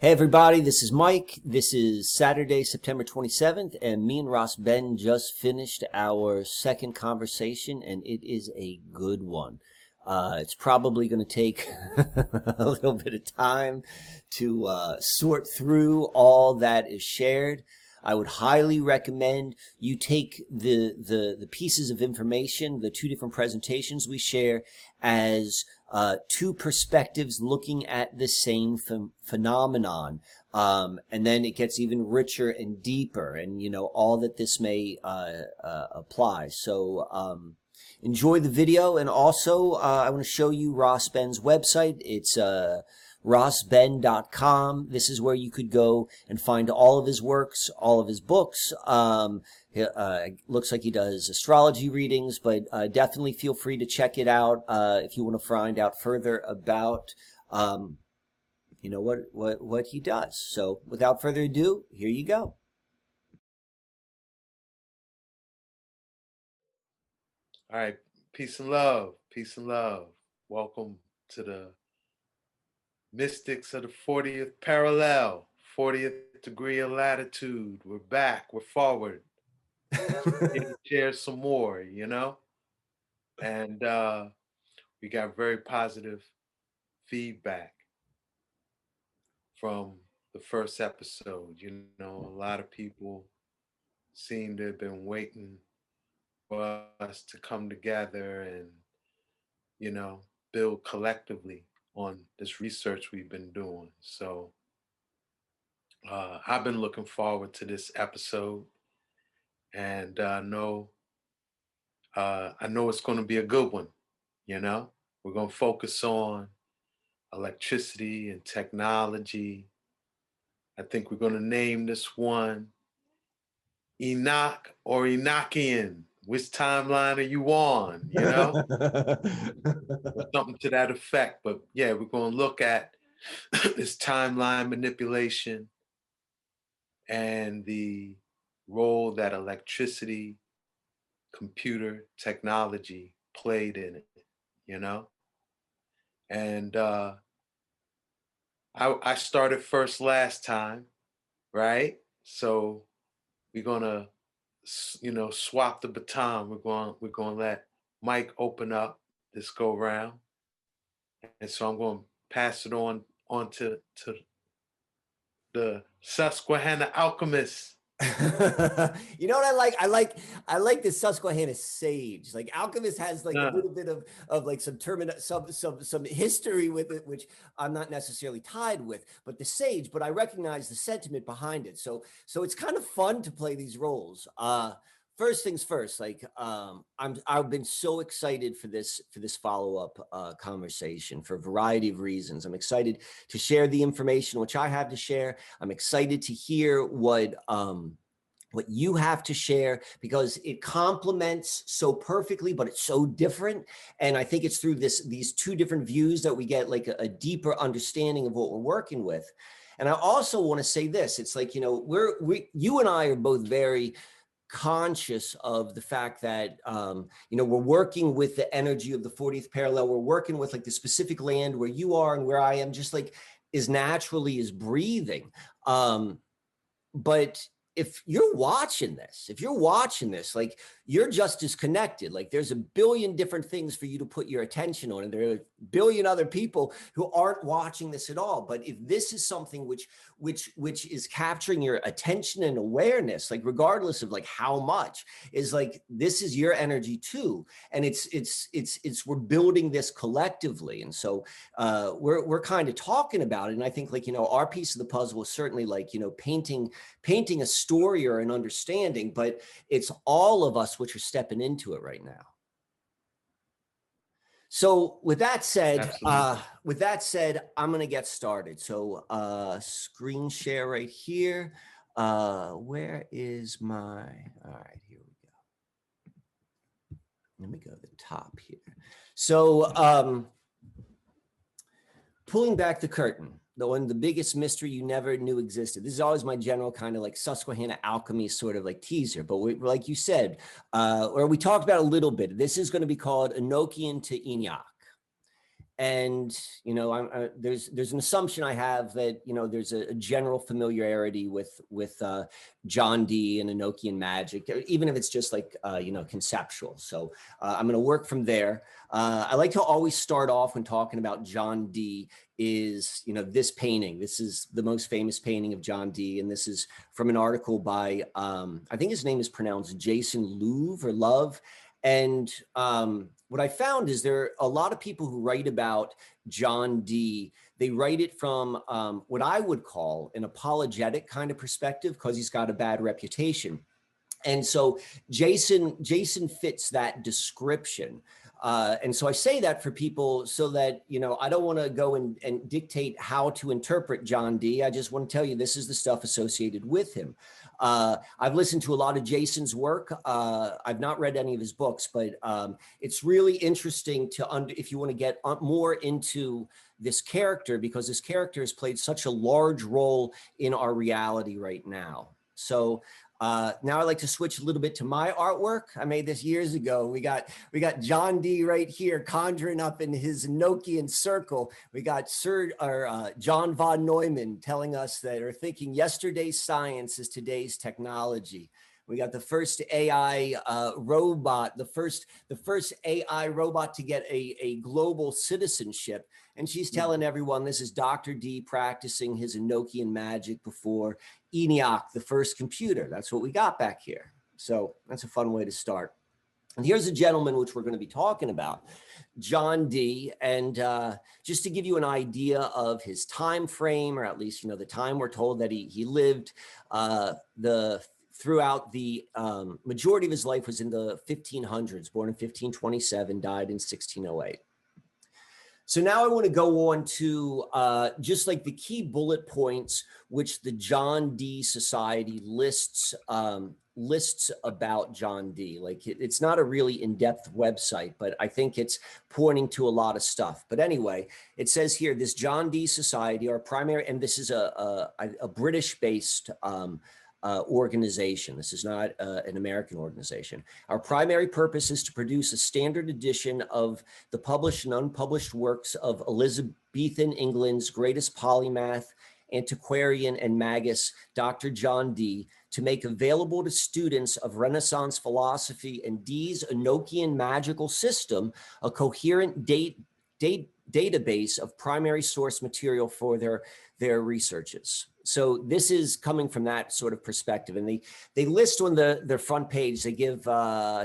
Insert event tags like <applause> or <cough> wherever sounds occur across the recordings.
Hey everybody, this is Mike. This is Saturday, September 27th, and me and Ross Ben just finished our second conversation, and it is a good one. Uh, it's probably going to take <laughs> a little bit of time to uh, sort through all that is shared. I would highly recommend you take the, the, the pieces of information, the two different presentations we share as uh, two perspectives looking at the same ph- phenomenon. Um, and then it gets even richer and deeper and, you know, all that this may uh, uh, apply. So, um, enjoy the video. And also, uh, I want to show you Ross Ben's website. It's, uh, rossben.com. This is where you could go and find all of his works, all of his books. Um, uh, looks like he does astrology readings, but uh, definitely feel free to check it out uh, if you want to find out further about, um, you know, what, what, what he does. So without further ado, here you go. All right. Peace and love. Peace and love. Welcome to the Mystics of the 40th parallel, 40th degree of latitude. We're back. We're forward. <laughs> share some more, you know? And uh, we got very positive feedback from the first episode. You know, a lot of people seem to have been waiting for us to come together and, you know, build collectively on this research we've been doing. So uh, I've been looking forward to this episode, and I uh, know uh, I know it's going to be a good one. You know, we're going to focus on electricity and technology. I think we're going to name this one Enoch or Enochian which timeline are you on? You know, <laughs> something to that effect. But yeah, we're going to look at <clears throat> this timeline manipulation and the role that electricity, computer technology played in it. You know, and uh, I, I started first last time, right? So we're gonna you know, swap the baton. We're going, we're to let Mike open up this go round. And so I'm to pass it on, on to, to the Susquehanna alchemist. <laughs> you know what I like? I like I like the Susquehanna sage. Like alchemist has like a little bit of of like some termin some some some history with it, which I'm not necessarily tied with, but the sage. But I recognize the sentiment behind it. So so it's kind of fun to play these roles. Uh, first things first like um i'm i've been so excited for this for this follow-up uh conversation for a variety of reasons. I'm excited to share the information which i have to share. I'm excited to hear what um what you have to share because it complements so perfectly but it's so different. And i think it's through this these two different views that we get like a, a deeper understanding of what we're working with. And i also want to say this it's like you know we're we you and i are both very conscious of the fact that um, you know we're working with the energy of the 40th parallel we're working with like the specific land where you are and where i am just like as naturally as breathing. Um, but if you're watching this, if you're watching this, like you're just as connected. Like there's a billion different things for you to put your attention on, and there are a billion other people who aren't watching this at all. But if this is something which which which is capturing your attention and awareness, like regardless of like how much, is like this is your energy too. And it's it's it's it's we're building this collectively. And so uh we're we're kind of talking about it. And I think like, you know, our piece of the puzzle is certainly like, you know, painting painting a story or an understanding, but it's all of us which are stepping into it right now. So with that said, uh, with that said, I'm going to get started. So uh, screen share right here. Uh, where is my, all right, here we go. Let me go to the top here. So um, pulling back the curtain the one the biggest mystery you never knew existed. This is always my general kind of like Susquehanna alchemy sort of like teaser. But we, like you said, uh, or we talked about a little bit, this is going to be called Enochian to Enoch. And you know I'm, uh, there's there's an assumption I have that you know there's a, a general familiarity with with uh, John Dee and Enochian magic, even if it's just like uh, you know conceptual. So uh, I'm going to work from there. Uh, I like to always start off when talking about John Dee is you know this painting. This is the most famous painting of John Dee and this is from an article by um, I think his name is pronounced Jason Louv or Love. And um, what I found is there are a lot of people who write about John Dee. They write it from um, what I would call an apologetic kind of perspective because he's got a bad reputation. And so Jason Jason fits that description. Uh, and so I say that for people so that, you know, I don't want to go and, and dictate how to interpret John Dee. I just want to tell you this is the stuff associated with him. Uh, I've listened to a lot of Jason's work. Uh, I've not read any of his books, but um, it's really interesting to, if you want to get more into this character, because this character has played such a large role in our reality right now. So uh, now I'd like to switch a little bit to my artwork. I made this years ago. We got we got John Dee right here conjuring up in his Enochian circle. We got Sir or uh, John von Neumann telling us that are thinking yesterday's science is today's technology. We got the first AI uh, robot, the first the first AI robot to get a, a global citizenship. And she's hmm. telling everyone this is Dr. Dee practicing his Enochian magic before ENIAC, the first computer. That's what we got back here. So that's a fun way to start. And here's a gentleman which we're going to be talking about, John Dee. And uh, just to give you an idea of his time frame, or at least you know the time we're told that he he lived, uh, the throughout the um, majority of his life was in the 1500s, born in 1527, died in 1608. So now I want to go on to uh, just like the key bullet points which the John Dee. Society lists um, lists about John Dee. Like it, it's not a really in-depth website, but I think it's pointing to a lot of stuff. But anyway, it says here this John Dee. Society, our primary, and this is a a, a British-based um, uh, organization. This is not uh, an American organization. Our primary purpose is to produce a standard edition of the published and unpublished works of Elizabethan England's greatest polymath, antiquarian, and magus, Dr. John Dee, to make available to students of Renaissance philosophy and Dee's Enochian magical system a coherent date, date, database of primary source material for their, their researches. So this is coming from that sort of perspective. And they they list on the their front page they give uh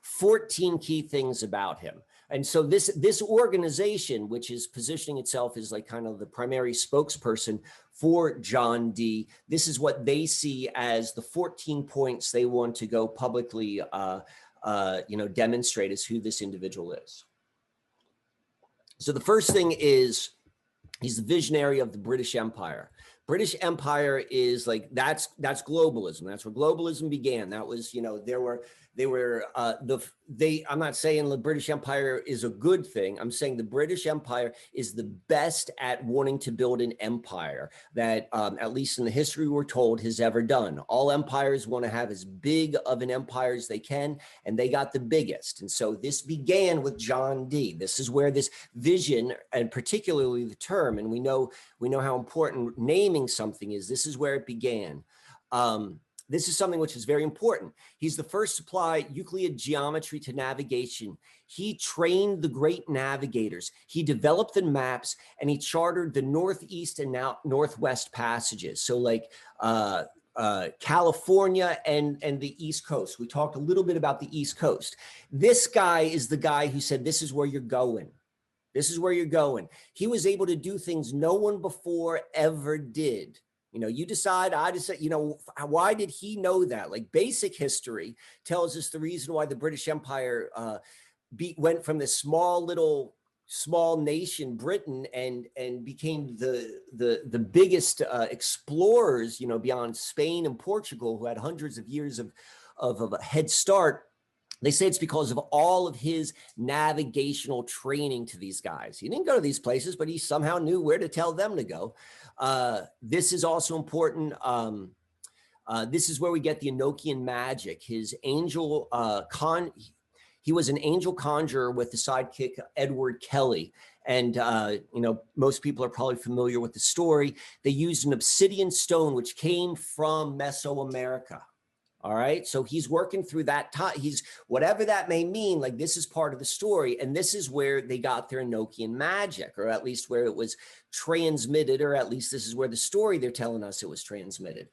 14 key things about him. And so this this organization which is positioning itself as like kind of the primary spokesperson for john Dee, this is what they see as the 14 points they want to go publicly uh, uh, you know demonstrate as who this individual is so the first thing is he's the visionary of the british empire British Empire is like that's that's globalism. That's where globalism began. That was, you know, there were they were uh, the they. I'm not saying the British Empire is a good thing. I'm saying the British Empire is the best at wanting to build an empire that, um, at least in the history we're told, has ever done. All empires want to have as big of an empire as they can, and they got the biggest. And so this began with John Dee. This is where this vision, and particularly the term, and we know we know how important naming something is. This is where it began. Um, this is something which is very important. He's the first to apply Euclid geometry to navigation. He trained the great navigators. He developed the maps and he chartered the Northeast and now Northwest passages. So like uh, uh, California and, and the East Coast. We talked a little bit about the East Coast. This guy is the guy who said, this is where you're going. This is where you're going. He was able to do things no one before ever did. You know, you decide, I decide, you know, why did he know that? Like basic history tells us the reason why the British Empire uh, be, went from this small little small nation britain and and became the the the biggest uh, explorers you know beyond spain and portugal who had hundreds of years of of, of a head start they say it's because of all of his navigational training to these guys. He didn't go to these places, but he somehow knew where to tell them to go. Uh, this is also important. Um, uh, this is where we get the Enochian magic. His angel uh, con, He was an angel conjurer with the sidekick Edward Kelly. And, uh, you know, most people are probably familiar with the story. They used an obsidian stone, which came from Mesoamerica. All right. So he's working through that time. He's whatever that may mean. Like this is part of the story. And this is where they got their Enochian magic, or at least where it was transmitted, or at least this is where the story they're telling us it was transmitted.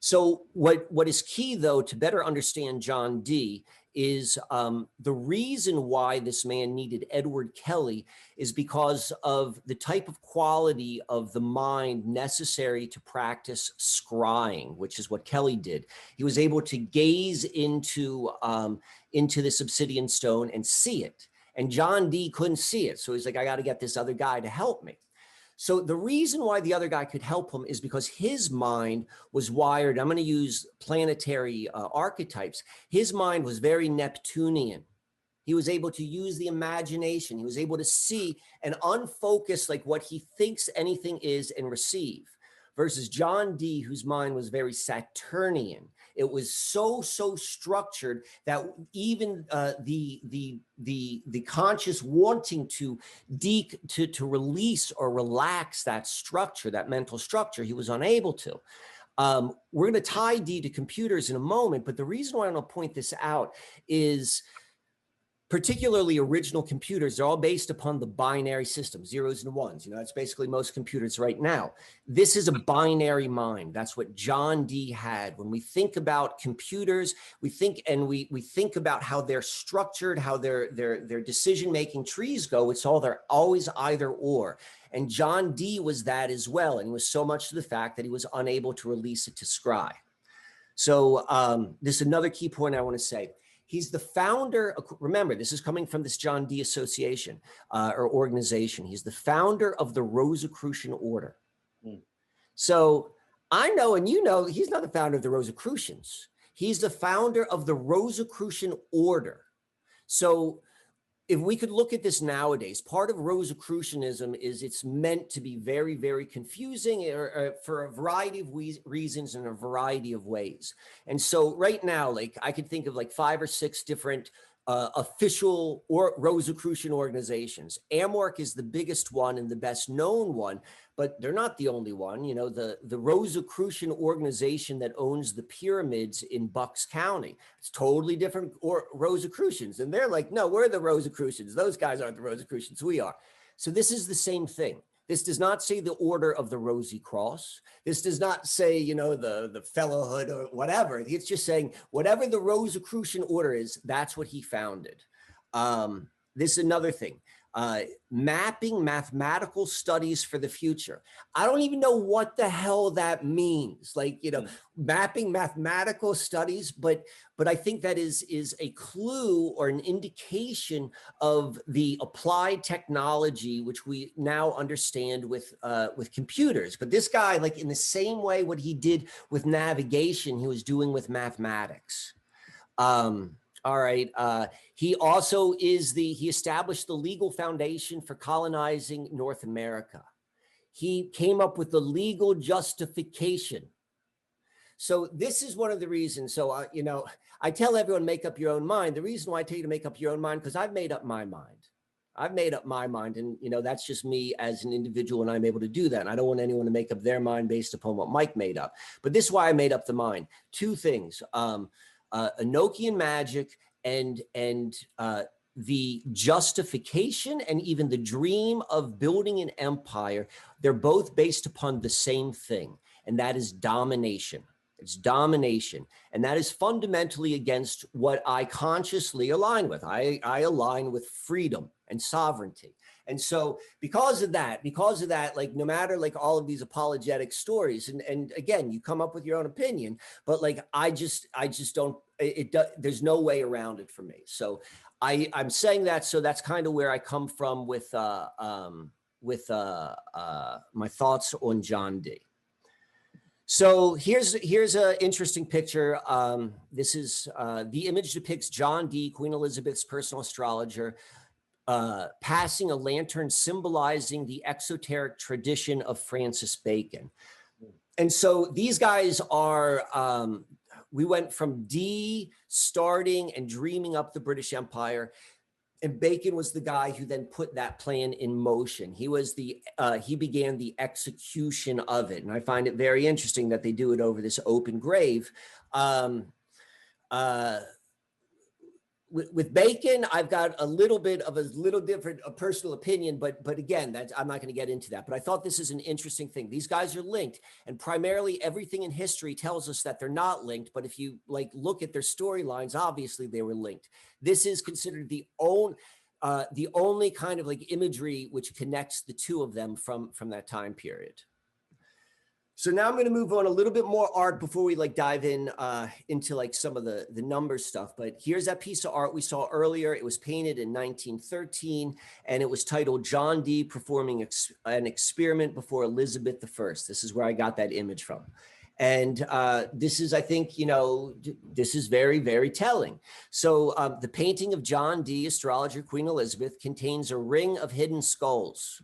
So what, what is key though, to better understand John Dee is um, the reason why this man needed Edward Kelly is because of the type of quality of the mind necessary to practice scrying, which is what Kelly did. He was able to gaze into, um, into this obsidian stone and see it. And John Dee couldn't see it. So he's like, I got to get this other guy to help me. So the reason why the other guy could help him is because his mind was wired. I'm going to use planetary uh, archetypes. His mind was very Neptunian. He was able to use the imagination. He was able to see and unfocus like what he thinks anything is and receive versus John Dee, whose mind was very Saturnian. It was so so structured that even uh, the the the the conscious wanting to de to to release or relax that structure, that mental structure, he was unable to. Um, we're going to tie Dee to computers in a moment, but the reason why I want to point this out is particularly original computers, they're all based upon the binary system, zeros and ones. You know, that's basically most computers right now. This is a binary mind. That's what John Dee had. When we think about computers, we think and we we think about how they're structured, how their their their decision-making trees go. It's all they're always either or. And John Dee was that as well. And it was so much to the fact that he was unable to release it to scry. So um, this is another key point I want to say He's the founder. Remember, this is coming from this John Dee Association uh, or organization. He's the founder of the Rosicrucian Order. Mm. So I know, and you know, he's not the founder of the Rosicrucians. He's the founder of the Rosicrucian Order. So if we could look at this nowadays, part of Rosicrucianism is it's meant to be very, very confusing or, or for a variety of reasons in a variety of ways. And so right now, like I could think of like five or six different uh, official or Rosicrucian organizations. AMORC is the biggest one and the best known one, but they're not the only one. You know, the, the Rosicrucian organization that owns the pyramids in Bucks County, it's totally different or Rosicrucians. And they're like, no, we're the Rosicrucians. Those guys aren't the Rosicrucians, we are. So this is the same thing. This does not say the order of the Rosy Cross. This does not say, you know, the, the fellowhood or whatever. It's just saying whatever the Rosicrucian order is, that's what he founded. Um, this is another thing uh, mapping mathematical studies for the future. I don't even know what the hell that means. Like, you know, mm. mapping mathematical studies, but but I think that is is a clue or an indication of the applied technology which we now understand with uh, with computers. But this guy, like in the same way, what he did with navigation, he was doing with mathematics. Um, all right. Uh, he also is the, he established the legal foundation for colonizing North America. He came up with the legal justification. So this is one of the reasons. So, uh, you know, I tell everyone make up your own mind. The reason why I tell you to make up your own mind, because I've made up my mind. I've made up my mind and, you know, that's just me as an individual and I'm able to do that. And I don't want anyone to make up their mind based upon what Mike made up. But this is why I made up the mind. Two things. Um, uh, Enochian magic and and uh, the justification and even the dream of building an empire, they're both based upon the same thing, and that is domination. It's domination. And that is fundamentally against what I consciously align with. I, I align with freedom and sovereignty. And so because of that, because of that, like no matter like all of these apologetic stories, and, and again, you come up with your own opinion, but like I just, I just don't, it, it there's no way around it for me. So I, I'm saying that, so that's kind of where I come from with, uh, um, with uh, uh, my thoughts on John Dee. So here's here's an interesting picture. Um, this is uh, the image depicts John Dee, Queen Elizabeth's personal astrologer, uh, passing a lantern symbolizing the exoteric tradition of Francis Bacon. And so these guys are um, we went from Dee starting and dreaming up the British Empire. And Bacon was the guy who then put that plan in motion. He was the uh, he began the execution of it, and I find it very interesting that they do it over this open grave. Um, uh, with, with Bacon, I've got a little bit of a little different a personal opinion, but but again, that's I'm not going to get into that. But I thought this is an interesting thing. These guys are linked, and primarily everything in history tells us that they're not linked. But if you like look at their storylines, obviously they were linked. This is considered the own uh, the only kind of like imagery which connects the two of them from from that time period. So now I'm going to move on a little bit more art before we like dive in uh, into like some of the the numbers stuff. But here's that piece of art we saw earlier. It was painted in 1913, and it was titled "John Dee Performing ex an Experiment Before Elizabeth I." This is where I got that image from. And uh, this is, I think, you know, this is very, very telling. So um, the painting of John Dee, astrologer Queen Elizabeth, contains a ring of hidden skulls.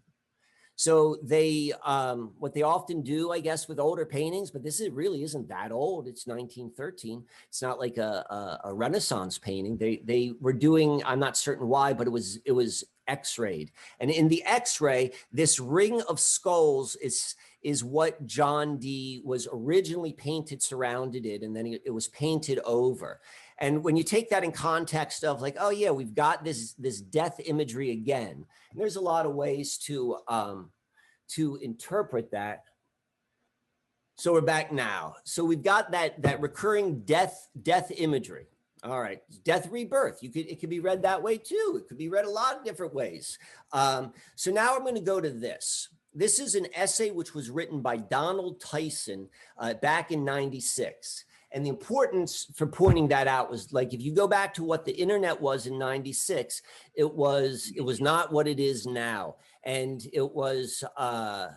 So they, um, what they often do, I guess, with older paintings, but this is really isn't that old. It's 1913. It's not like a, a, a Renaissance painting. They they were doing. I'm not certain why, but it was it was X-rayed, and in the X-ray, this ring of skulls is is what John Dee was originally painted, surrounded it, and then it, it was painted over. And when you take that in context of like, oh yeah, we've got this this death imagery again. And there's a lot of ways to um, to interpret that. So we're back now. So we've got that that recurring death death imagery. All right, death rebirth. You could it could be read that way too. It could be read a lot of different ways. Um, so now I'm going to go to this. This is an essay which was written by Donald Tyson uh, back in '96. And the importance for pointing that out was like if you go back to what the internet was in 96, it was it was not what it is now. And it was uh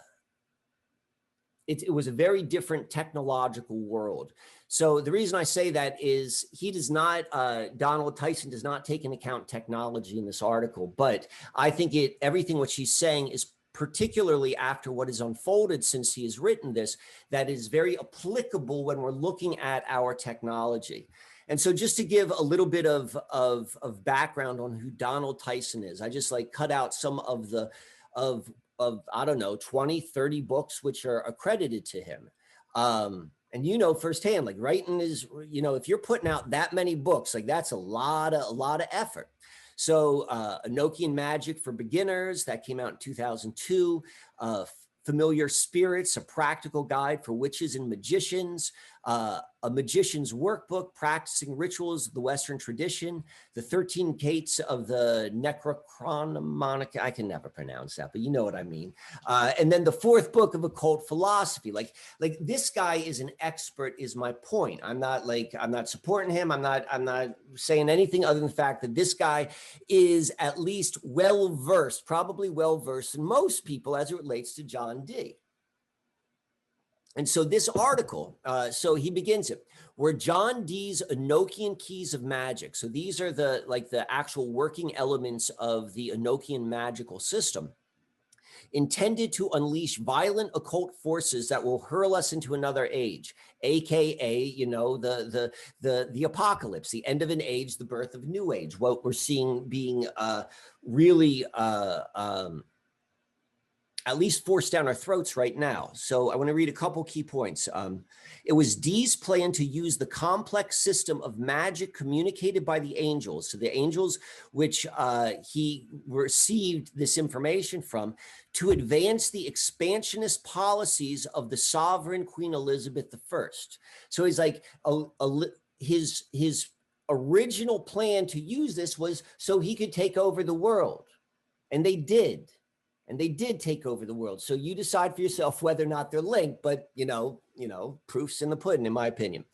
it, it was a very different technological world. So the reason I say that is he does not, uh, Donald Tyson does not take into account technology in this article, but I think it everything what she's saying is particularly after what has unfolded since he has written this, that is very applicable when we're looking at our technology. And so just to give a little bit of, of, of background on who Donald Tyson is, I just like cut out some of the, of, of, I don't know, 20, 30 books, which are accredited to him. Um, and you know firsthand, like writing is, you know, if you're putting out that many books, like that's a lot of, a lot of effort. So uh, Enochian Magic for Beginners, that came out in 2002. Uh, Familiar Spirits, a practical guide for witches and magicians uh, a magician's workbook, practicing rituals of the Western tradition, the 13 gates of the Necrochronomonic, I can never pronounce that, but you know what I mean. Uh, and then the fourth book of occult philosophy. Like, like this guy is an expert is my point. I'm not like, I'm not supporting him. I'm not, I'm not saying anything other than the fact that this guy is at least well-versed, probably well-versed in most people as it relates to John Dee. And so this article, uh, so he begins it, were John Dee's Enochian keys of magic. So these are the like the actual working elements of the Enochian magical system intended to unleash violent occult forces that will hurl us into another age aka you know the the the the apocalypse the end of an age the birth of a new age what we're seeing being uh really uh um at least forced down our throats right now. So I want to read a couple key points. Um, it was Dee's plan to use the complex system of magic communicated by the angels. So the angels, which uh, he received this information from, to advance the expansionist policies of the sovereign Queen Elizabeth I. So he's like, a, a, his his original plan to use this was so he could take over the world, and they did and they did take over the world. So you decide for yourself whether or not they're linked, but you know, you know, proofs in the pudding, in my opinion.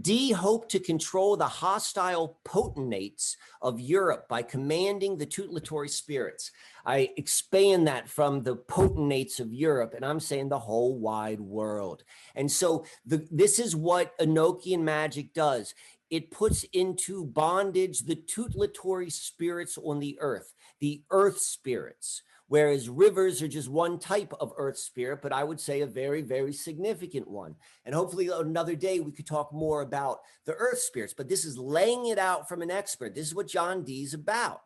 Dee hoped to control the hostile potentates of Europe by commanding the tutelatory spirits. I expand that from the potentates of Europe, and I'm saying the whole wide world. And so the, this is what Enochian magic does. It puts into bondage the tutelatory spirits on the earth, the earth spirits whereas rivers are just one type of earth spirit, but I would say a very, very significant one. And hopefully another day we could talk more about the earth spirits, but this is laying it out from an expert. This is what John Dee is about.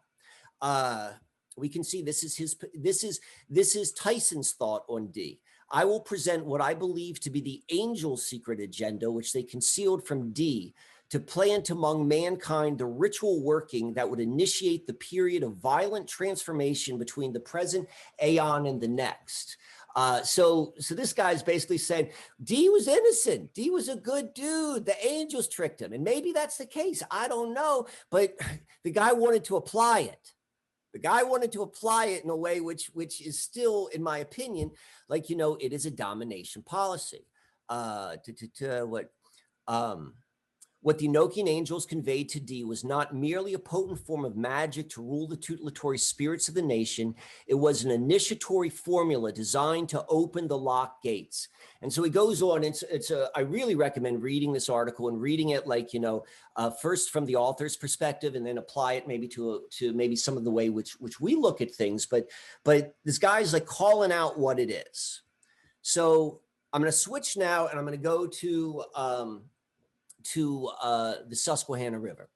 Uh, we can see this is his this is this is Tyson's thought on Dee. I will present what I believe to be the angel secret agenda, which they concealed from Dee, to plant among mankind the ritual working that would initiate the period of violent transformation between the present aeon and the next. Uh, so, so this guy's basically saying Dee was innocent. Dee was a good dude. The angels tricked him, and maybe that's the case. I don't know, but <laughs> the guy wanted to apply it. The guy wanted to apply it in a way which, which is still, in my opinion, like you know, it is a domination policy. Uh, to, to, to what um, what the Enochian angels conveyed to Dee was not merely a potent form of magic to rule the tutelatory spirits of the nation. It was an initiatory formula designed to open the locked gates. And so he goes on. It's, it's a, I really recommend reading this article and reading it like, you know, uh, first from the author's perspective and then apply it maybe to, a, to maybe some of the way which, which we look at things. But, but this guy's like calling out what it is. So I'm going to switch now and I'm going to go to, um, to uh, the Susquehanna River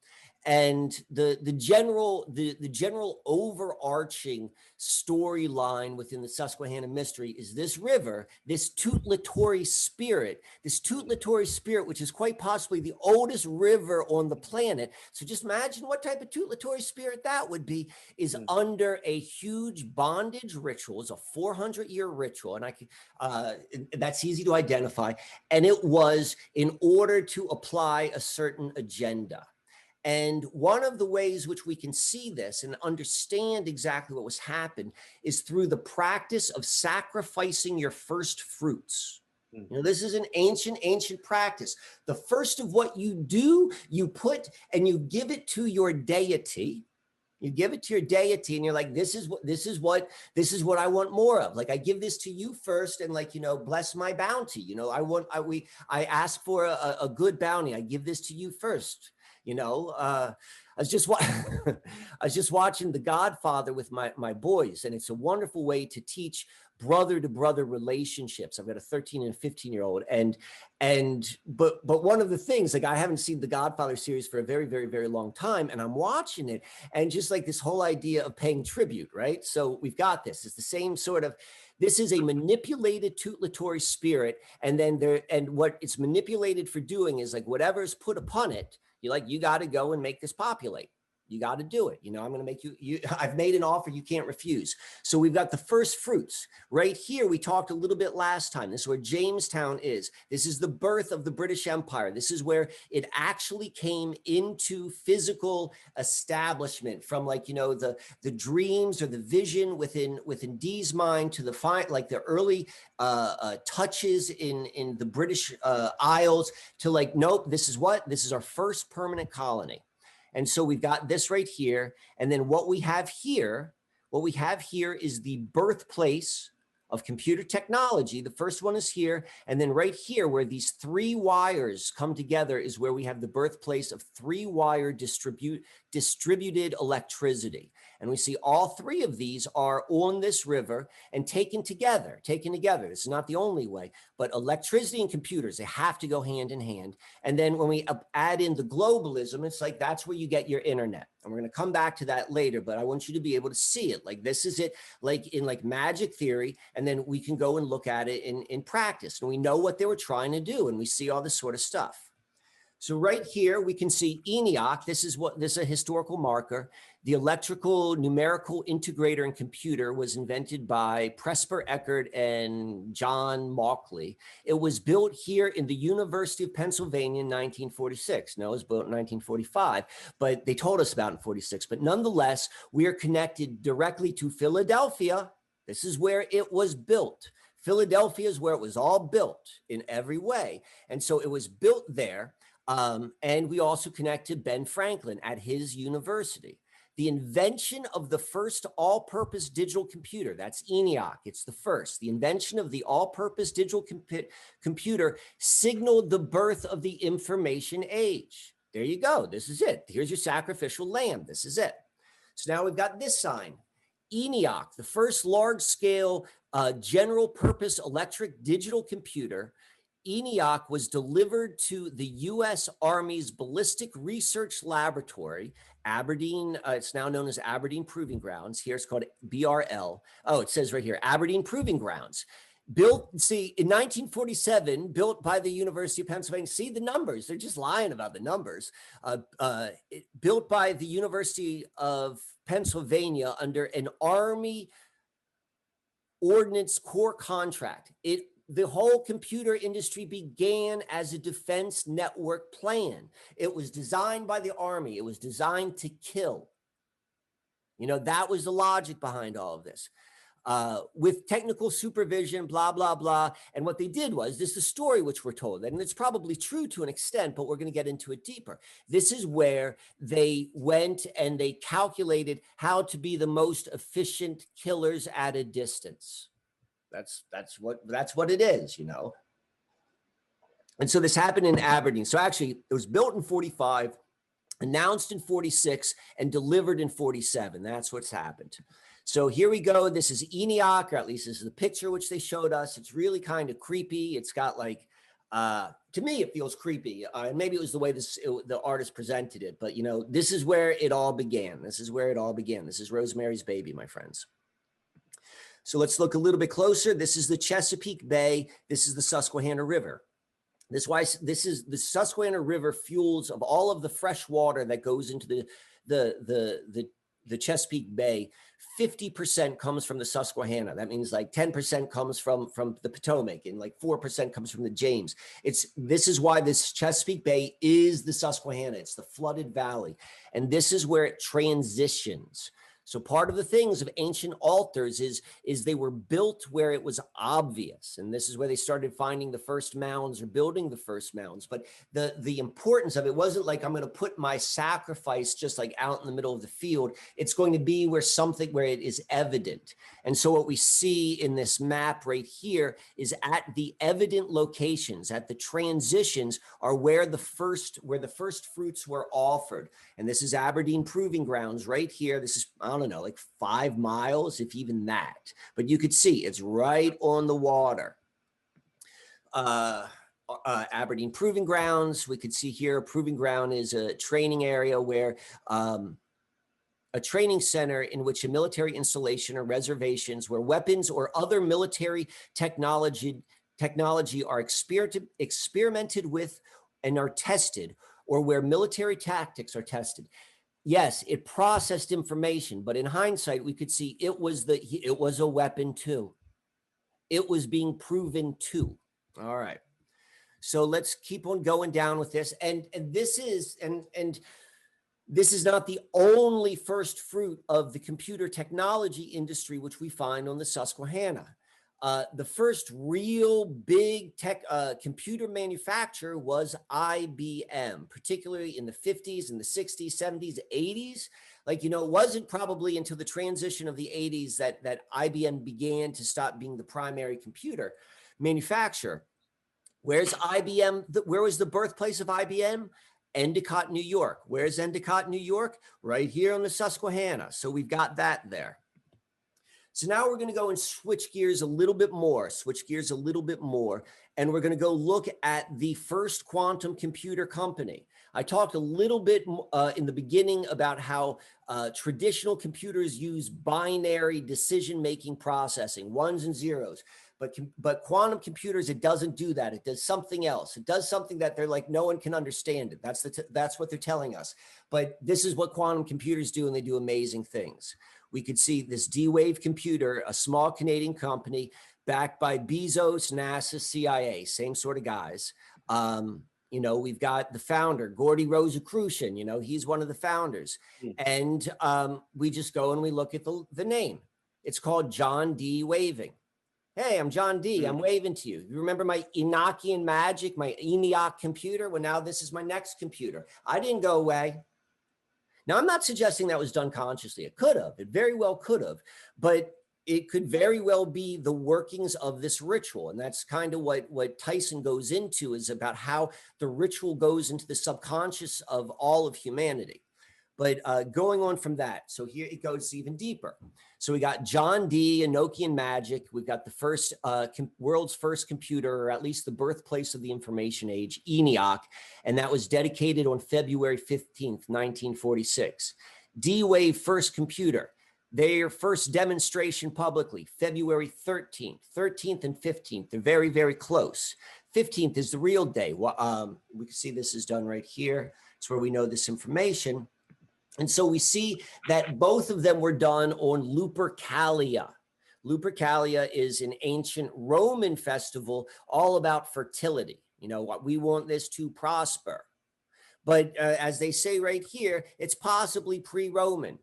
and the the general the the general overarching storyline within the Susquehanna mystery is this river, this tutelatory spirit, this tutelatory spirit, which is quite possibly the oldest river on the planet. So just imagine what type of tutelatory spirit that would be, is mm. under a huge bondage ritual. It's a 400 year ritual, and I can uh, that's easy to identify. And it was in order to apply a certain agenda. And one of the ways which we can see this and understand exactly what was happened is through the practice of sacrificing your first fruits. Hmm. You know, this is an ancient, ancient practice. The first of what you do, you put and you give it to your deity. You give it to your deity, and you're like, "This is what this is what this is what I want more of." Like, I give this to you first, and like, you know, bless my bounty. You know, I want I we I ask for a, a good bounty. I give this to you first you know, uh, I was just <laughs> I was just watching The Godfather with my my boys, and it's a wonderful way to teach brother to brother relationships. I've got a 13 and 15 year old, and and but but one of the things like I haven't seen the Godfather series for a very very very long time, and I'm watching it, and just like this whole idea of paying tribute, right? So we've got this. It's the same sort of this is a manipulated tutelatory spirit and then there and what it's manipulated for doing is like whatever's put upon it you like, you got to go and make this populate. You got to do it. You know, I'm going to make you, you, <laughs> I've made an offer you can't refuse. So we've got the first fruits right here. We talked a little bit last time. This is where Jamestown is. This is the birth of the British Empire. This is where it actually came into physical establishment from like, you know, the, the dreams or the vision within, within Dee's mind to the fine, like the early uh, uh, touches in, in the British uh, Isles to like, nope, this is what, this is our first permanent colony. And so we've got this right here. And then what we have here, what we have here is the birthplace of computer technology. The first one is here. And then right here where these three wires come together is where we have the birthplace of three wire distribute distributed electricity. And we see all three of these are on this river and taken together, taken together. This is not the only way, but electricity and computers, they have to go hand in hand. And then when we add in the globalism, it's like that's where you get your internet. And we're going to come back to that later, but I want you to be able to see it. Like this is it, like in like magic theory. And then we can go and look at it in, in practice. And we know what they were trying to do. And we see all this sort of stuff. So right here, we can see ENIAC. This is what this is a historical marker. The electrical numerical integrator and computer was invented by Presper Eckert and John Mauchly. It was built here in the University of Pennsylvania in 1946. No, it was built in 1945, but they told us about in 46. But nonetheless, we are connected directly to Philadelphia. This is where it was built. Philadelphia is where it was all built in every way. And so it was built there. Um, and we also connect to Ben Franklin at his university. The invention of the first all purpose digital computer, that's ENIAC, it's the first. The invention of the all purpose digital comp- computer signaled the birth of the information age. There you go. This is it. Here's your sacrificial lamb. This is it. So now we've got this sign ENIAC, the first large scale uh, general purpose electric digital computer. ENIAC was delivered to the US Army's Ballistic Research Laboratory, Aberdeen, uh, it's now known as Aberdeen Proving Grounds. Here it's called BRL. Oh, it says right here, Aberdeen Proving Grounds built see in 1947 built by the university of pennsylvania see the numbers they're just lying about the numbers uh, uh, it, built by the university of pennsylvania under an army ordnance corps contract it the whole computer industry began as a defense network plan it was designed by the army it was designed to kill you know that was the logic behind all of this uh, with technical supervision, blah, blah, blah. And what they did was this is the story which we're told, and it's probably true to an extent, but we're going to get into it deeper. This is where they went and they calculated how to be the most efficient killers at a distance. That's that's what that's what it is, you know. And so this happened in Aberdeen. So actually, it was built in 45, announced in 46, and delivered in 47. That's what's happened. So here we go. This is ENIAC, or at least this is the picture which they showed us. It's really kind of creepy. It's got like, uh, to me, it feels creepy. Uh, and maybe it was the way this it, the artist presented it, but you know, this is where it all began. This is where it all began. This is Rosemary's Baby, my friends. So let's look a little bit closer. This is the Chesapeake Bay. This is the Susquehanna River. This why this is the Susquehanna River fuels of all of the fresh water that goes into the the the the the Chesapeake Bay 50% comes from the Susquehanna. That means like 10% comes from from the Potomac and like 4% comes from the James. It's this is why this Chesapeake Bay is the Susquehanna. It's the flooded valley. And this is where it transitions so part of the things of ancient altars is, is they were built where it was obvious. And this is where they started finding the first mounds or building the first mounds. But the, the importance of it wasn't like I'm going to put my sacrifice just like out in the middle of the field. It's going to be where something where it is evident. And so what we see in this map right here is at the evident locations, at the transitions are where the first where the first fruits were offered. And this is Aberdeen Proving Grounds right here. This is uh, I don't know, like five miles, if even that. But you could see it's right on the water. Uh, uh, Aberdeen Proving Grounds. We could see here, Proving Ground is a training area where um, a training center in which a military installation or reservations where weapons or other military technology technology are experimented with and are tested or where military tactics are tested yes, it processed information, but in hindsight, we could see it was the it was a weapon too. It was being proven too. All right. So let's keep on going down with this. And and this is and and this is not the only first fruit of the computer technology industry which we find on the Susquehanna. Uh, the first real big tech uh, computer manufacturer was IBM, particularly in the 50s and the 60s, 70s, 80s. Like, you know, it wasn't probably until the transition of the 80s that, that IBM began to stop being the primary computer manufacturer. Where's IBM? Where was the birthplace of IBM? Endicott, New York. Where's Endicott, New York? Right here on the Susquehanna. So we've got that there. So now we're going to go and switch gears a little bit more, switch gears a little bit more, and we're going to go look at the first quantum computer company. I talked a little bit uh, in the beginning about how uh, traditional computers use binary decision-making processing, ones and zeros. But, but quantum computers, it doesn't do that. It does something else. It does something that they're like, no one can understand it. That's, the that's what they're telling us. But this is what quantum computers do, and they do amazing things we could see this D-Wave computer, a small Canadian company backed by Bezos, NASA, CIA, same sort of guys. Um, you know, we've got the founder, Geordie Rosicrucian, you know, he's one of the founders. Mm. And um, we just go and we look at the, the name. It's called John Dee. Waving. Hey, I'm John Dee. I'm hmm. waving to you. You remember my Enochian magic, my ENIAC computer? Well, now this is my next computer. I didn't go away. Now, I'm not suggesting that was done consciously. It could have, it very well could have, but it could very well be the workings of this ritual. And that's kind of what, what Tyson goes into is about how the ritual goes into the subconscious of all of humanity. But uh, going on from that, so here it goes even deeper. So we got John Dee, Enochian magic. We've got the first uh, world's first computer, or at least the birthplace of the information age, ENIAC, and that was dedicated on February 15th, 1946. D-Wave first computer, their first demonstration publicly, February 13th, 13th and 15th. They're very, very close. 15th is the real day. Well, um, we can see this is done right here. It's where we know this information. And so we see that both of them were done on Lupercalia. Lupercalia is an ancient Roman festival all about fertility. You know, what we want this to prosper. But uh, as they say right here, it's possibly pre-Roman.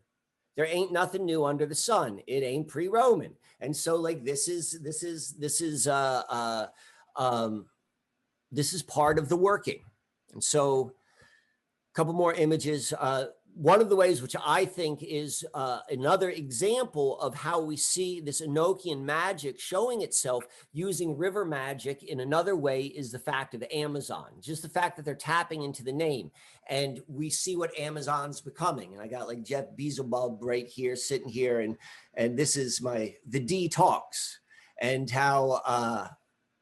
There ain't nothing new under the sun. It ain't pre-Roman. And so like this is this is this is uh uh um this is part of the working. And so a couple more images. Uh one of the ways which I think is uh, another example of how we see this Enochian magic showing itself using river magic in another way is the fact of Amazon, just the fact that they're tapping into the name and we see what Amazon's becoming. And I got like Jeff Beelzebub right here, sitting here and, and this is my, the Dee talks and how, uh,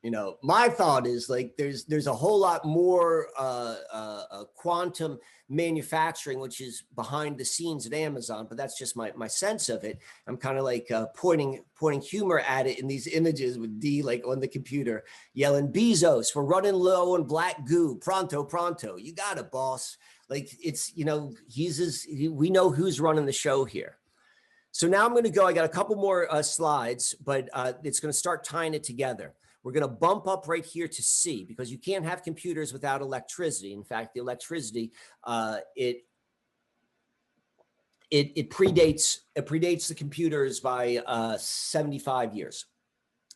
you know, my thought is like there's there's a whole lot more uh, uh, uh, quantum manufacturing, which is behind the scenes at Amazon, but that's just my my sense of it. I'm kind of like uh, pointing pointing humor at it in these images with Dee like on the computer yelling Bezos, we're running low on black goo, pronto, pronto. You got it, boss. Like it's you know he's his, he, we know who's running the show here. So now I'm going to go. I got a couple more uh, slides, but uh, it's going to start tying it together. We're going to bump up right here to C because you can't have computers without electricity. In fact, the electricity, uh, it, it, it predates it predates the computers by uh, 75 years.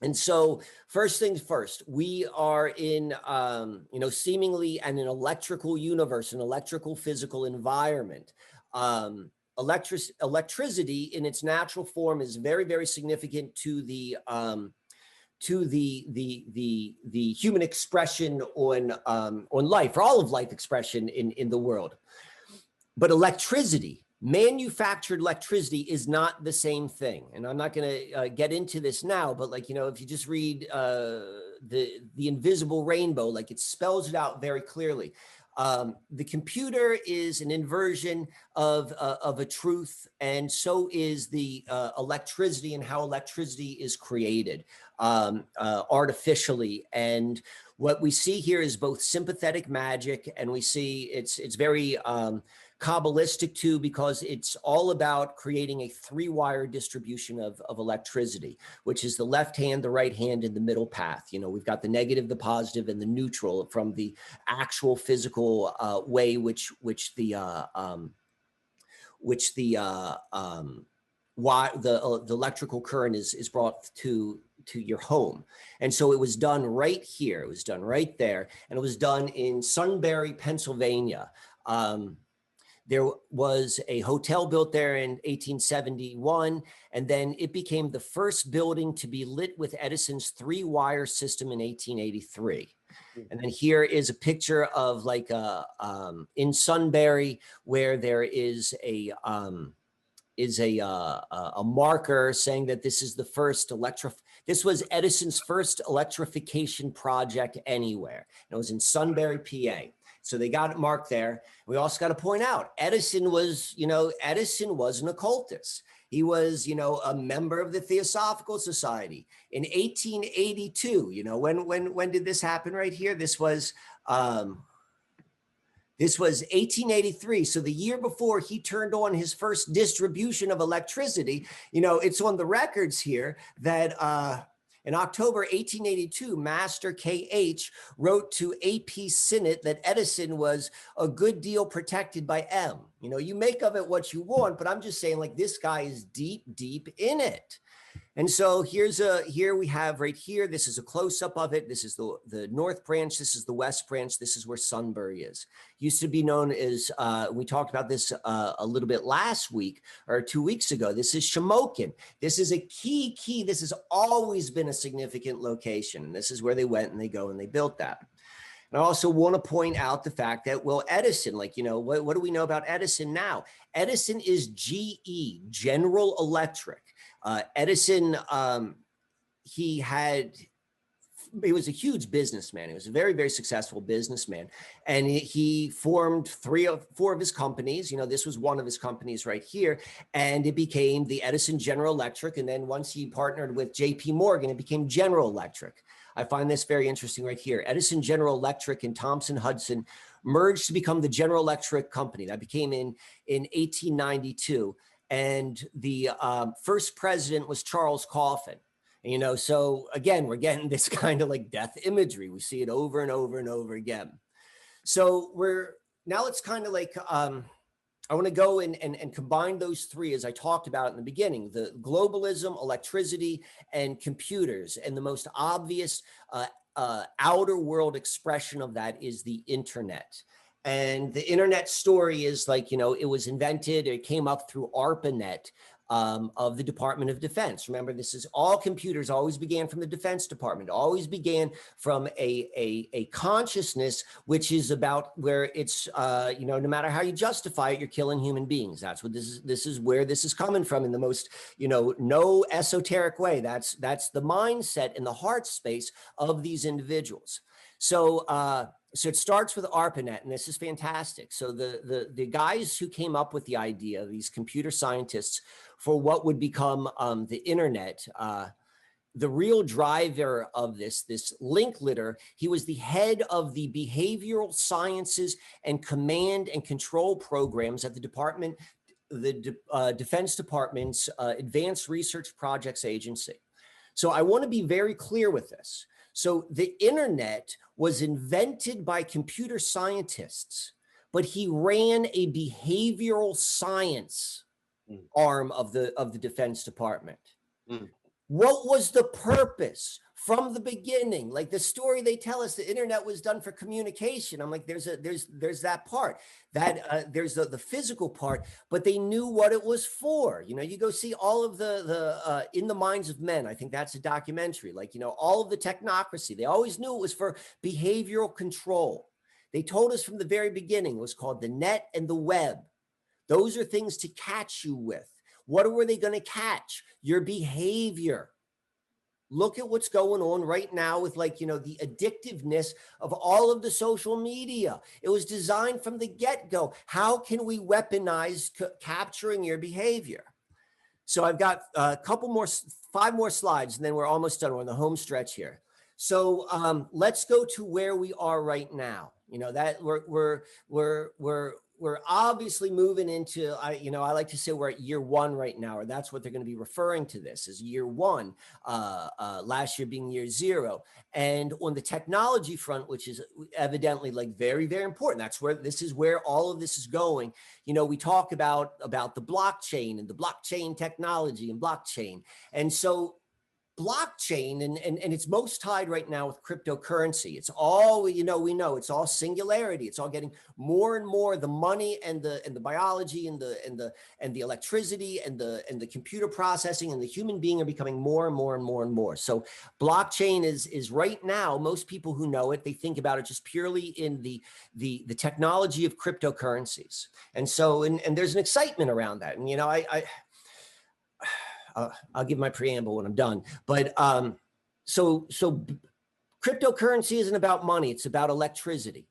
And so first things first, we are in, um, you know, seemingly an, an electrical universe, an electrical physical environment. Um, electric electricity in its natural form is very, very significant to the, um, to the the the the human expression on um, on life, or all of life expression in in the world. But electricity, manufactured electricity, is not the same thing. And I'm not going to uh, get into this now, but like you know, if you just read uh, the the invisible rainbow, like it spells it out very clearly. Um, the computer is an inversion of, uh, of a truth, and so is the uh, electricity and how electricity is created um, uh, artificially. And what we see here is both sympathetic magic, and we see it's it's very um, Kabbalistic too, because it's all about creating a three-wire distribution of, of electricity, which is the left hand, the right hand, and the middle path. You know, we've got the negative, the positive, and the neutral from the actual physical uh, way which which the uh, um, which the uh, um, why the uh, the electrical current is is brought to to your home. And so it was done right here. It was done right there, and it was done in Sunbury, Pennsylvania. Um, there was a hotel built there in 1871, and then it became the first building to be lit with Edison's three wire system in 1883. Hmm. And then here is a picture of like a, um, in Sunbury where there is a, um, is a, uh, a marker saying that this is the first electric, this was Edison's first electrification project anywhere. And it was in Sunbury, PA. So they got it marked there. We also got to point out Edison was, you know, Edison was an occultist. He was, you know, a member of the Theosophical Society in 1882. You know, when when when did this happen? Right here. This was um, this was 1883. So the year before he turned on his first distribution of electricity, you know, it's on the records here that uh, in October 1882, Master KH wrote to AP Sinnett that Edison was a good deal protected by M. You know, you make of it what you want, but I'm just saying like this guy is deep, deep in it. And so here's a, here we have right here, this is a close up of it. This is the, the North branch. This is the West branch. This is where Sunbury is. Used to be known as, uh, we talked about this uh, a little bit last week or two weeks ago. This is Shamokin. This is a key, key. This has always been a significant location. And this is where they went and they go and they built that. And I also want to point out the fact that, well, Edison, like, you know, what, what do we know about Edison now? Edison is GE, General Electric. Uh, Edison, um, he had he was a huge businessman. He was a very, very successful businessman. And he formed three of four of his companies. You know, this was one of his companies right here. And it became the Edison General Electric. And then once he partnered with JP Morgan, it became General Electric. I find this very interesting right here. Edison General Electric and Thomson Houston merged to become the General Electric company. That became in, in 1892. And the um, first president was Charles Coffin. You know, so again, we're getting <laughs> this kind of like death imagery. We see it over and over and over again. So we're now let's kind of like um, I want to go and, and, and combine those three as I talked about in the beginning, the globalism, electricity, and computers. And the most obvious uh, uh, outer world expression of that is the internet. And the internet story is like, you know, it was invented, it came up through ARPANET, um, of the Department of Defense. Remember, this is all computers always began from the Defense Department, always began from a, a, a consciousness, which is about where it's, uh, you know, no matter how you justify it, you're killing human beings. That's what this is. This is where this is coming from in the most, you know, no esoteric way. That's, that's the mindset and the heart space of these individuals. So, uh, so it starts with ARPANET, and this is fantastic. So the, the, the guys who came up with the idea, these computer scientists, for what would become um, the internet, uh, the real driver of this, this Licklider, he was the head of the behavioral sciences and command and control programs at the department, the De uh, Defense Department's uh, Advanced Research Projects Agency. So I want to be very clear with this. So the internet was invented by computer scientists, but he ran a behavioral science mm. arm of the of the Defense Department. Mm. What was the purpose? From the beginning like the story they tell us the internet was done for communication. I'm like there's a there's there's that part that uh, there's the, the physical part but they knew what it was for. You know you go see all of the the uh, in the minds of men. I think that's a documentary like you know all of the technocracy. They always knew it was for behavioral control. They told us from the very beginning it was called the net and the web. Those are things to catch you with. What were they going to catch? Your behavior Look at what's going on right now with like, you know, the addictiveness of all of the social media. It was designed from the get-go. How can we weaponize capturing your behavior? So I've got a couple more, five more slides, and then we're almost done. We're on the home stretch here. So um, let's go to where we are right now. You know that we're we're we're we're we're obviously moving into i you know i like to say we're at year one right now or that's what they're going to be referring to this as year one uh, uh, last year being year zero. And on the technology front which is evidently like very very important that's where this is where all of this is going. You know we talk about about the blockchain and the blockchain technology and blockchain. And so blockchain and, and, and it's most tied right now with cryptocurrency. It's all, you know, we know it's all singularity. It's all getting more and more the money and the, and the biology and the, and the, and the electricity and the, and the computer processing and the human being are becoming more and more and more and more. So blockchain is, is right now, most people who know it, they think about it just purely in the, the, the technology of cryptocurrencies. And so, and, and there's an excitement around that. And, you know, I, I I'll, I'll give my preamble when I'm done. But um, so so cryptocurrency isn't about money; it's about electricity.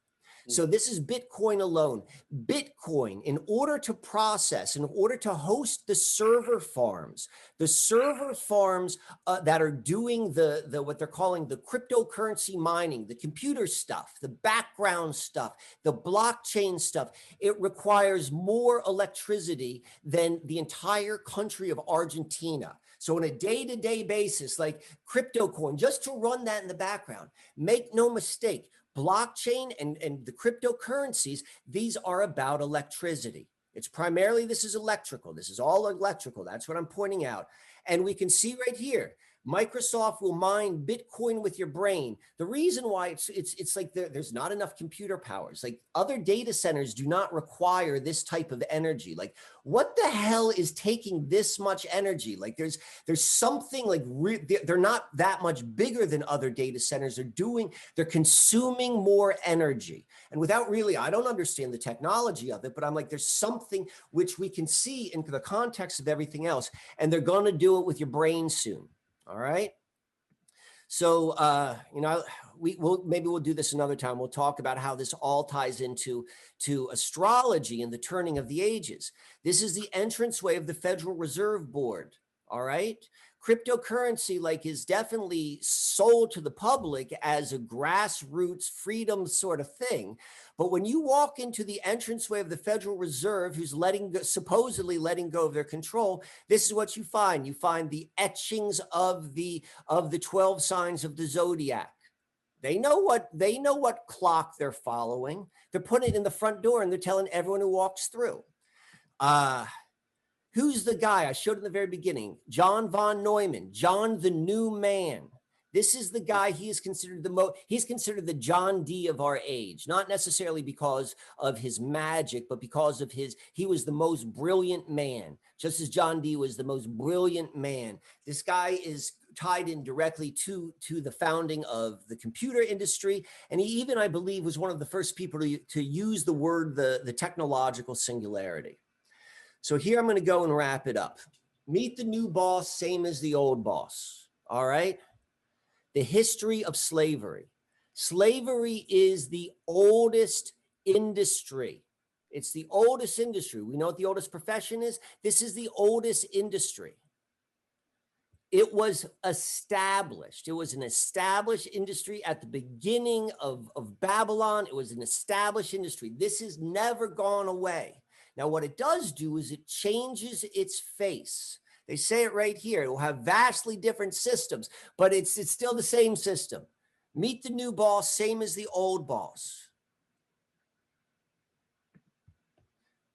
So this is Bitcoin alone. Bitcoin, in order to process, in order to host the server farms, the server farms uh, that are doing the, the what they're calling the cryptocurrency mining, the computer stuff, the background stuff, the blockchain stuff, it requires more electricity than the entire country of Argentina. So on a day-to-day -day basis, like crypto coin, just to run that in the background, make no mistake, blockchain and, and the cryptocurrencies, these are about electricity. It's primarily, this is electrical. This is all electrical. That's what I'm pointing out. And we can see right here, Microsoft will mine Bitcoin with your brain. The reason why it's it's it's like there, there's not enough computer powers. Like other data centers do not require this type of energy. Like what the hell is taking this much energy? Like there's there's something like re- they're not that much bigger than other data centers. They're doing they're consuming more energy. And without really, I don't understand the technology of it, but I'm like there's something which we can see in the context of everything else, and they're going to do it with your brain soon. All right. So, uh, you know, we will maybe we'll do this another time. We'll talk about how this all ties into to astrology and the turning of the ages. This is the entranceway of the Federal Reserve Board. All right cryptocurrency like is definitely sold to the public as a grassroots freedom sort of thing. But when you walk into the entranceway of the federal reserve who's letting go, supposedly letting go of their control this is what you find. You find the etchings of the of the 12 signs of the zodiac. They know what they know what clock they're following. They're putting it in the front door and they're telling everyone who walks through. Uh Who's the guy I showed in the very beginning? John von Neumann, John the new man. This is the guy he is considered the most, he's considered the John Dee of our age, not necessarily because of his magic, but because of his, he was the most brilliant man, just as John Dee was the most brilliant man. This guy is tied in directly to, to the founding of the computer industry. And he even, I believe, was one of the first people to, to use the word, the, the technological singularity. So here I'm going to go and wrap it up. Meet the new boss, same as the old boss. All right. The history of slavery. Slavery is the oldest industry. It's the oldest industry. We know what the oldest profession is. This is the oldest industry. It was established. It was an established industry at the beginning of, of Babylon. It was an established industry. This has never gone away. Now, what it does do is it changes its face. They say it right here. It will have vastly different systems, but it's it's still the same system. Meet the new boss, same as the old boss.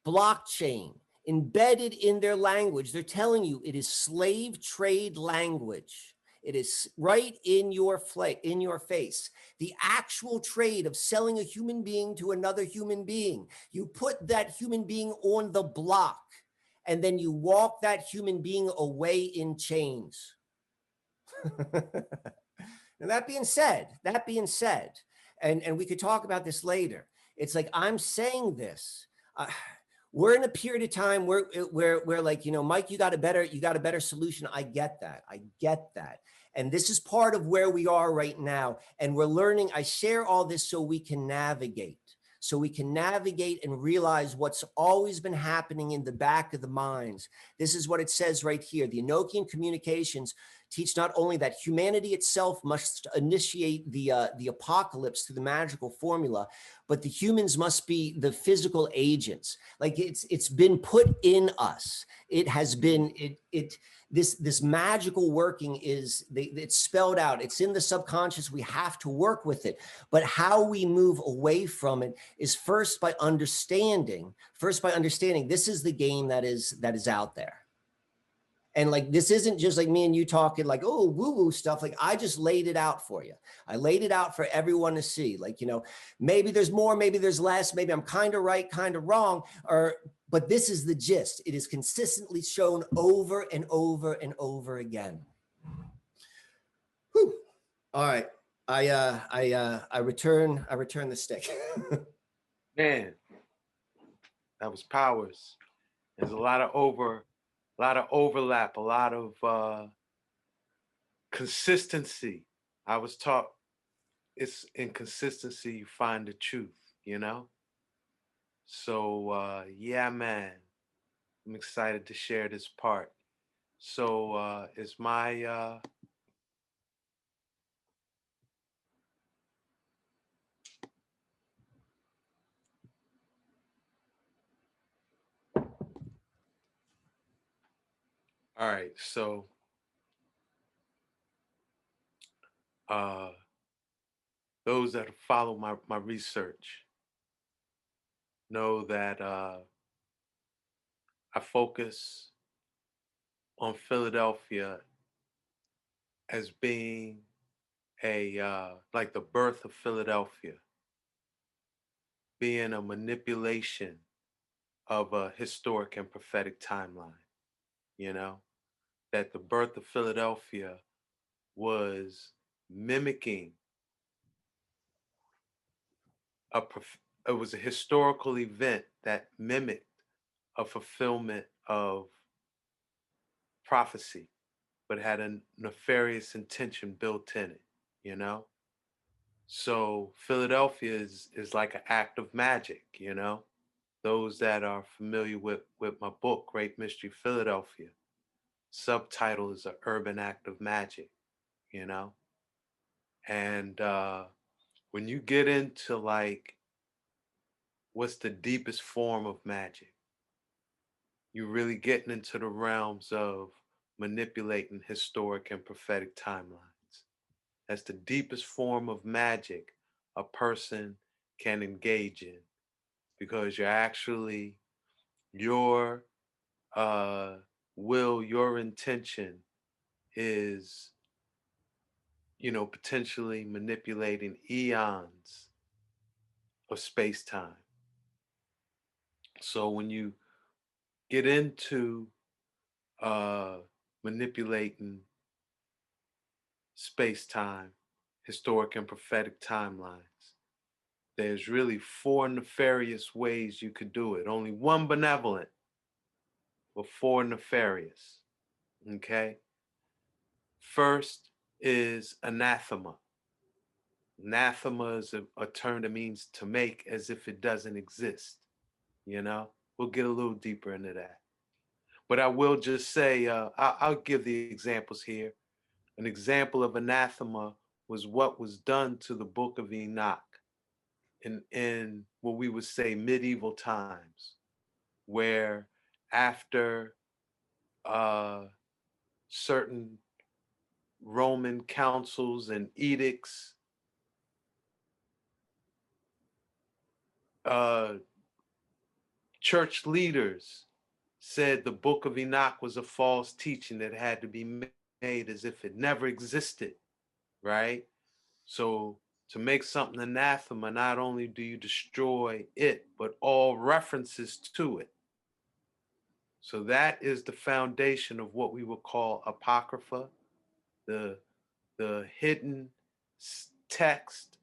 Blockchain embedded in their language. They're telling you it is slave trade language. It is right in your in your face. The actual trade of selling a human being to another human being. You put that human being on the block and then you walk that human being away in chains. <laughs> now that being said, that being said, and, and we could talk about this later. It's like I'm saying this. Uh, we're in a period of time where where where like you know mike you got a better you got a better solution i get that i get that and this is part of where we are right now. And we're learning i share all this so we can navigate so we can navigate and realize what's always been happening in the back of the minds. This is what it says right here the enochian communications teach not only that humanity itself must initiate the uh, the apocalypse through the magical formula, but the humans must be the physical agents. Like it's it's been put in us. It has been it it this this magical working is they, it's spelled out. It's in the subconscious. We have to work with it. But how we move away from it is first by understanding. First by understanding this is the game that is that is out there and like, this isn't just like me and you talking like, oh, woo woo stuff. Like, I just laid it out for you. I laid it out for everyone to see. Like, you know, maybe there's more, maybe there's less, maybe I'm kind of right, kind of wrong, or, but this is the gist. It is consistently shown over and over and over again. Whew. All right. I, uh, I, uh, I return, I return the stick. <laughs> Man, that was powers. There's a lot of over a lot of overlap, a lot of uh, consistency. I was taught it's in consistency you find the truth, you know? So, uh, yeah, man, I'm excited to share this part. So, uh, is my uh, All right, so uh, those that follow my, my research know that uh, I focus on Philadelphia as being a uh, like the birth of Philadelphia, being a manipulation of a historic and prophetic timeline. You know, that the birth of Philadelphia was mimicking a prof- it was a historical event that mimicked a fulfillment of prophecy but had a nefarious intention built in it you know? So philadelphia is is like an act of magic you know? Those that are familiar with with my book great mystery philadelphia subtitle is an urban act of magic you know and uh when you get into like what's the deepest form of magic you're really getting into the realms of manipulating historic and prophetic timelines. That's the deepest form of magic a person can engage in because you're actually your uh, will, your intention is, you know, potentially manipulating eons of space time. So when you get into uh, manipulating space time, historic and prophetic timelines. There's really four nefarious ways you could do it. Only one benevolent, four nefarious. Okay? First is anathema. Anathema is a, a term that means to make as if it doesn't exist. You know? We'll get a little deeper into that. But I will just say, uh, I, I'll give the examples here. An example of anathema was what was done to the book of Enoch in, in what we would say medieval times, where after uh, certain Roman councils and edicts, uh, church leaders said the book of Enoch was a false teaching that had to be made as if it never existed, right? So to make something anathema, not only do you destroy it, but all references to it. So that is the foundation of what we would call apocrypha, the the hidden text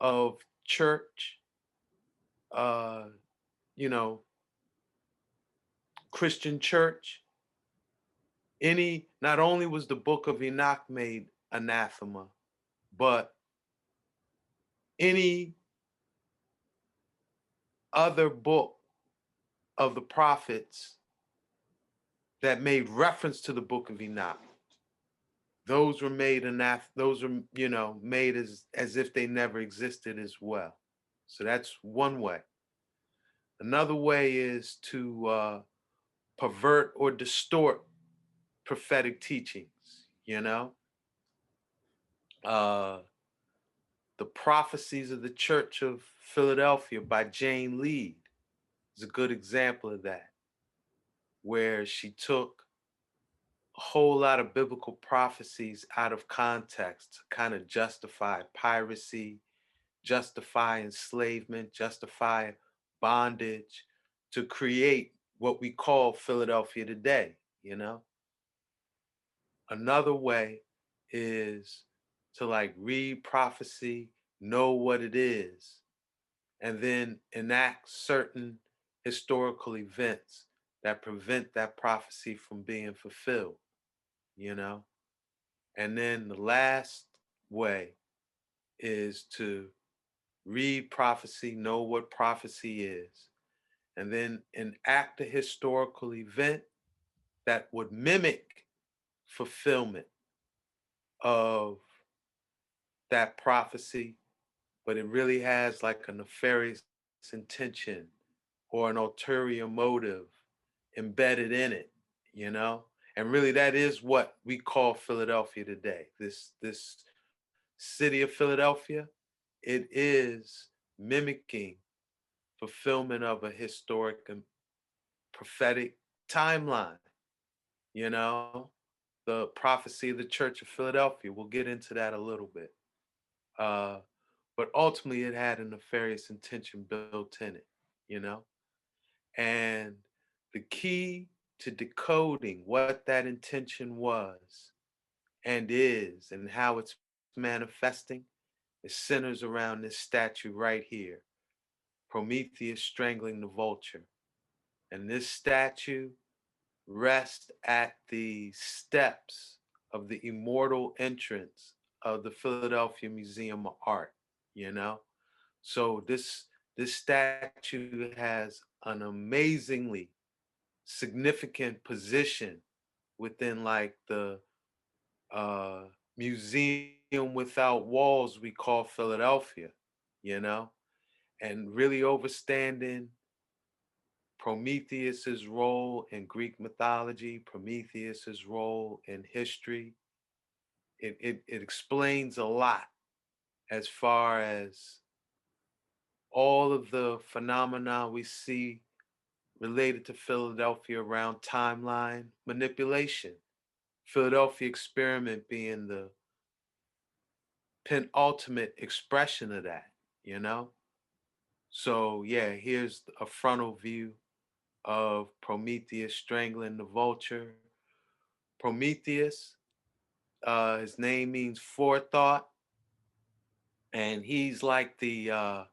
of church, uh, you know, Christian church, any, not only was the book of Enoch made anathema, but any other book of the prophets that made reference to the book of Enoch. Those were made anath those were, you know, made as as if they never existed as well. So that's one way. Another way is to uh, pervert or distort prophetic teachings, you know? Uh, the prophecies of the Church of Philadelphia by Jane Lead is a good example of that, where she took a whole lot of biblical prophecies out of context to kind of justify piracy, justify enslavement, justify bondage, to create what we call Philadelphia today, you know? Another way is to like read prophecy, know what it is, and then enact certain historical events that prevent that prophecy from being fulfilled, you know? And then the last way is to read prophecy, know what prophecy is, and then enact a historical event that would mimic fulfillment of that prophecy, but it really has like a nefarious intention or an ulterior motive embedded in it, you know? And really that is what we call Philadelphia today. This this city of Philadelphia, it is mimicking fulfillment of a historic and prophetic timeline, you know? the prophecy of the Church of Philadelphia. We'll get into that a little bit. Uh, but ultimately, it had a nefarious intention built in it, you know? And the key to decoding what that intention was and is and how it's manifesting is centers around this statue right here Prometheus strangling the vulture. And this statue rests at the steps of the immortal entrance of the Philadelphia Museum of Art, you know? So this this statue has an amazingly significant position within like the uh museum without walls we call Philadelphia, you know? And really overstanding Prometheus's role in Greek mythology, Prometheus's role in history. It, it, it explains a lot as far as all of the phenomena we see related to Philadelphia around timeline manipulation. Philadelphia experiment being the penultimate expression of that, you know? So, yeah, here's a frontal view of Prometheus strangling the vulture. Prometheus, uh, his name means forethought, and he's like the uh,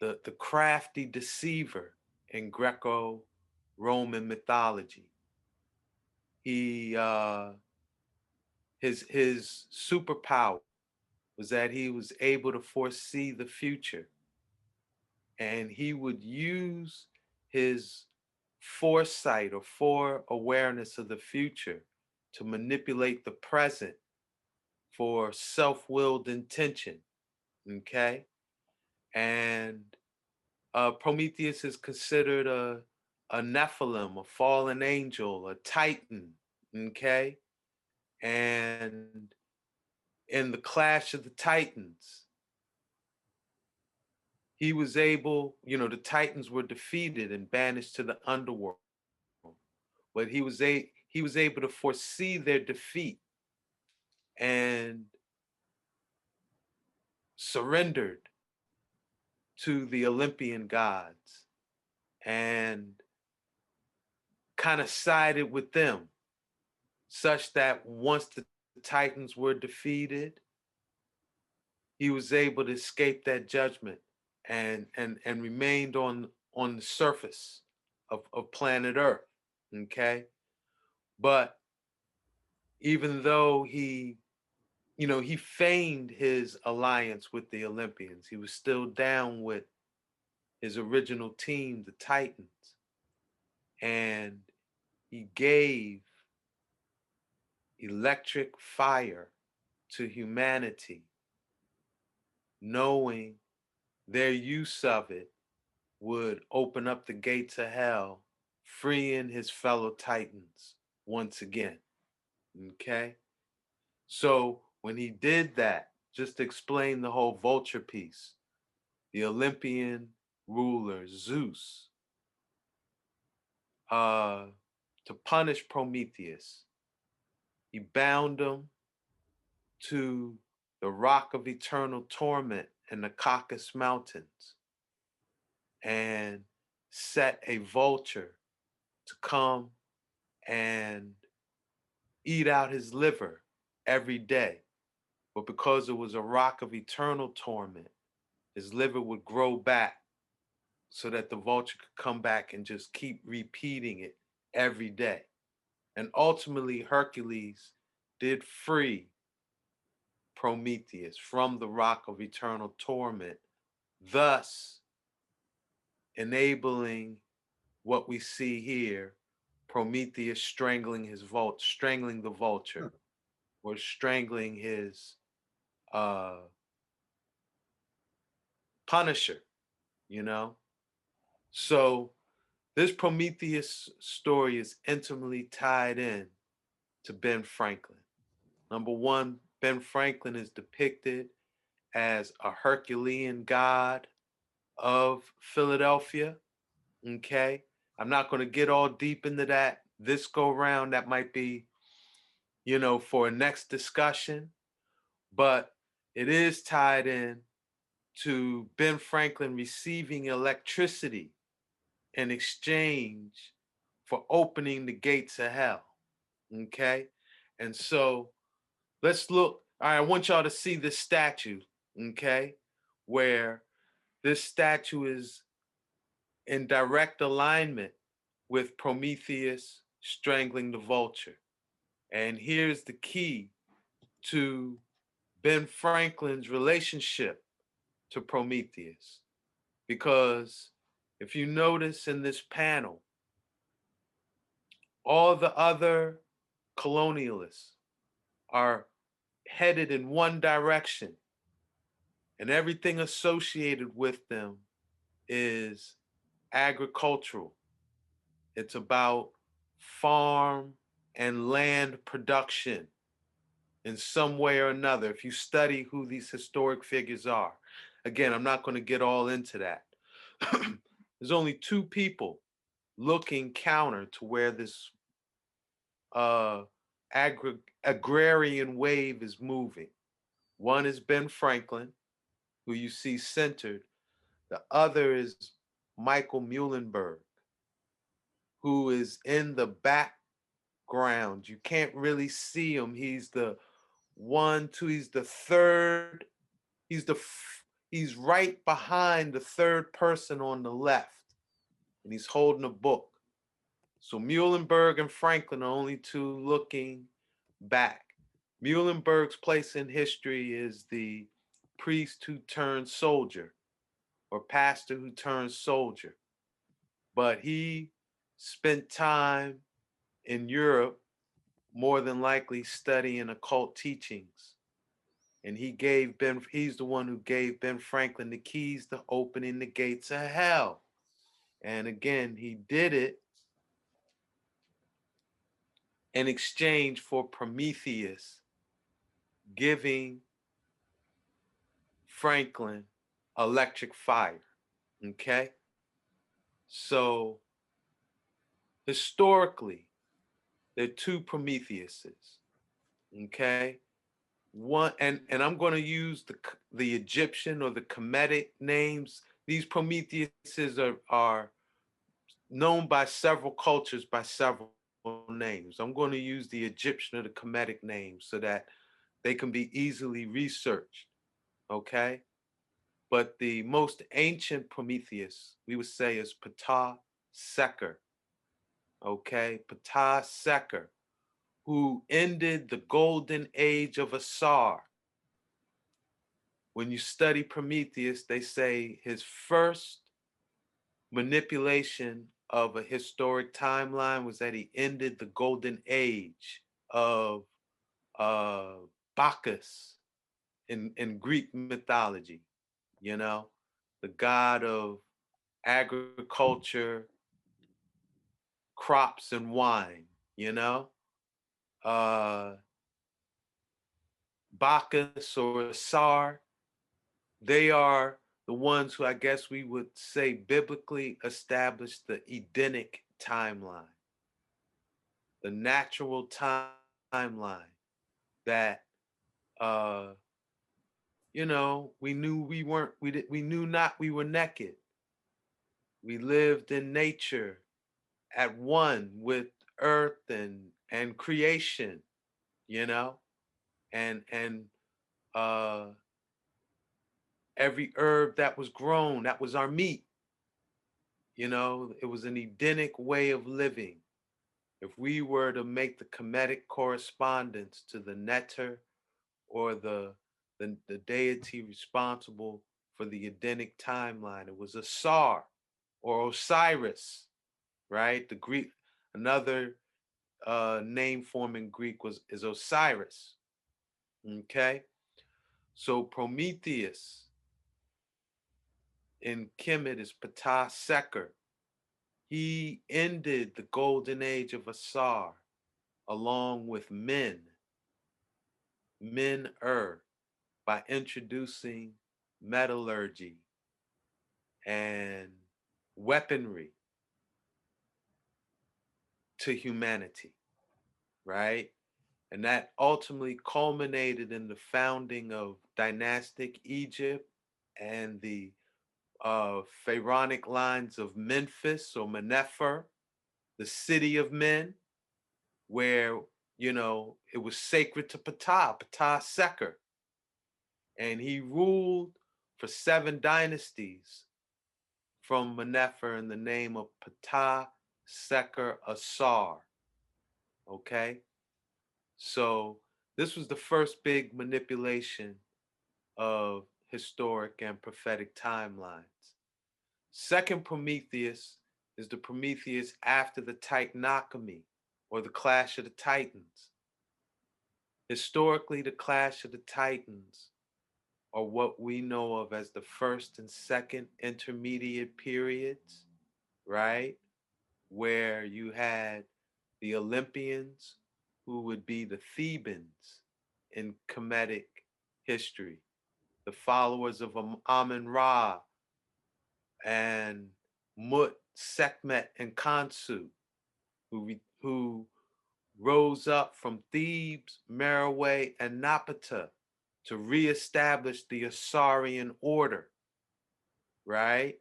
the the crafty deceiver in Greco-Roman mythology. He uh, his his superpower was that he was able to foresee the future, and he would use his foresight or fore awareness of the future to manipulate the present for self-willed intention okay and uh, prometheus is considered a a nephilim a fallen angel a titan okay and in the clash of the titans he was able, you know, the Titans were defeated and banished to the underworld. But he was a he was able to foresee their defeat and surrendered to the Olympian gods and kind of sided with them such that once the Titans were defeated, he was able to escape that judgment and and and remained on on the surface of, of planet Earth. Okay. But even though he, you know, he feigned his alliance with the Olympians, he was still down with his original team, the Titans. And he gave electric fire to humanity, knowing their use of it would open up the gates of hell, freeing his fellow Titans once again. Okay? So when he did that, just explain the whole vulture piece, the Olympian ruler Zeus, uh, to punish Prometheus, he bound him to the rock of eternal torment in the Caucasus Mountains and set a vulture to come and eat out his liver every day. But because it was a rock of eternal torment, his liver would grow back so that the vulture could come back and just keep repeating it every day. And ultimately, Hercules did free Prometheus from the rock of eternal torment, thus enabling what we see here Prometheus strangling his vault, strangling the vulture, or strangling his uh, punisher, you know? So this Prometheus story is intimately tied in to Ben Franklin. Number one, Ben Franklin is depicted as a Herculean god of Philadelphia. Okay. I'm not going to get all deep into that this go round. That might be you know, for a next discussion, but it is tied in to Ben Franklin receiving electricity in exchange for opening the gates of hell. Okay. And so let's look. All right, I want y'all to see this statue, okay, where this statue is in direct alignment with Prometheus strangling the vulture. And here's the key to Ben Franklin's relationship to Prometheus. Because if you notice in this panel, all the other colonialists are headed in one direction, and everything associated with them is agricultural. It's about farm and land production in some way or another. If you study who these historic figures are, again, I'm not going to get all into that. <clears throat> There's only two people looking counter to where this uh, agri- agrarian wave is moving. One is Ben Franklin, who you see centered. The other is Michael Muhlenberg, who is in the background. You can't really see him. He's the one, two, he's the third. He's the he's right behind the third person on the left, and he's holding a book. So Muhlenberg and Franklin are only two looking back. Muhlenberg's place in history is the priest who turned soldier or pastor who turned soldier. But he spent time in Europe, more than likely studying occult teachings. And he gave Ben, he's the one who gave Ben Franklin the keys to opening the gates of hell. And again, he did it in exchange for Prometheus giving Franklin electric fire. Okay? So historically, there are two Prometheuses. Okay? One and and I'm going to use the the Egyptian or the Kemetic names. These Prometheuses are are known by several cultures by several names. I'm going to use the Egyptian or the Kemetic names so that they can be easily researched. Okay. But the most ancient Prometheus, we would say, is Ptah Seker. Okay. Ptah Seker, who ended the golden age of Asar. When you study Prometheus, they say his first manipulation of a historic timeline was that he ended the golden age of uh, Bacchus in, in Greek mythology, you know, the god of agriculture, crops, and wine, you know. Uh, Bacchus or Sar, they are the ones who I guess we would say biblically established the Edenic timeline, the natural timeline that uh you know we knew we weren't we did, we knew not we were naked. We lived in nature at one with earth and and creation you know and and uh every herb that was grown, that was our meat. You know, it was an Edenic way of living. If we were to make the Kemetic correspondence to the netter or the, the, the deity responsible for the Edenic timeline, it was Asar or Osiris, right? The Greek, another uh, name form in Greek was is Osiris. Okay, so Prometheus in Kemet is Ptah Seker. He ended the golden age of Asar along with men, men er, by introducing metallurgy and weaponry to humanity, right? And that ultimately culminated in the founding of dynastic Egypt and the uh, pharaonic lines of Memphis or Menefer, the city of men, where, you know, it was sacred to Ptah, Ptah Seker. And he ruled for seven dynasties from Menefer in the name of Ptah Seker Asar. Okay? So this was the first big manipulation of historic and prophetic timelines. Second Prometheus is the Prometheus after the Titanomachy or the Clash of the Titans. Historically, the Clash of the Titans are what we know of as the first and second intermediate periods, right? Where you had the Olympians who would be the Thebans in Kemetic history, the followers of Amun Ra and Mut, Sekhmet, and Khonsu, who, who rose up from Thebes, Meroe, and Napata to reestablish the Asarian order, right?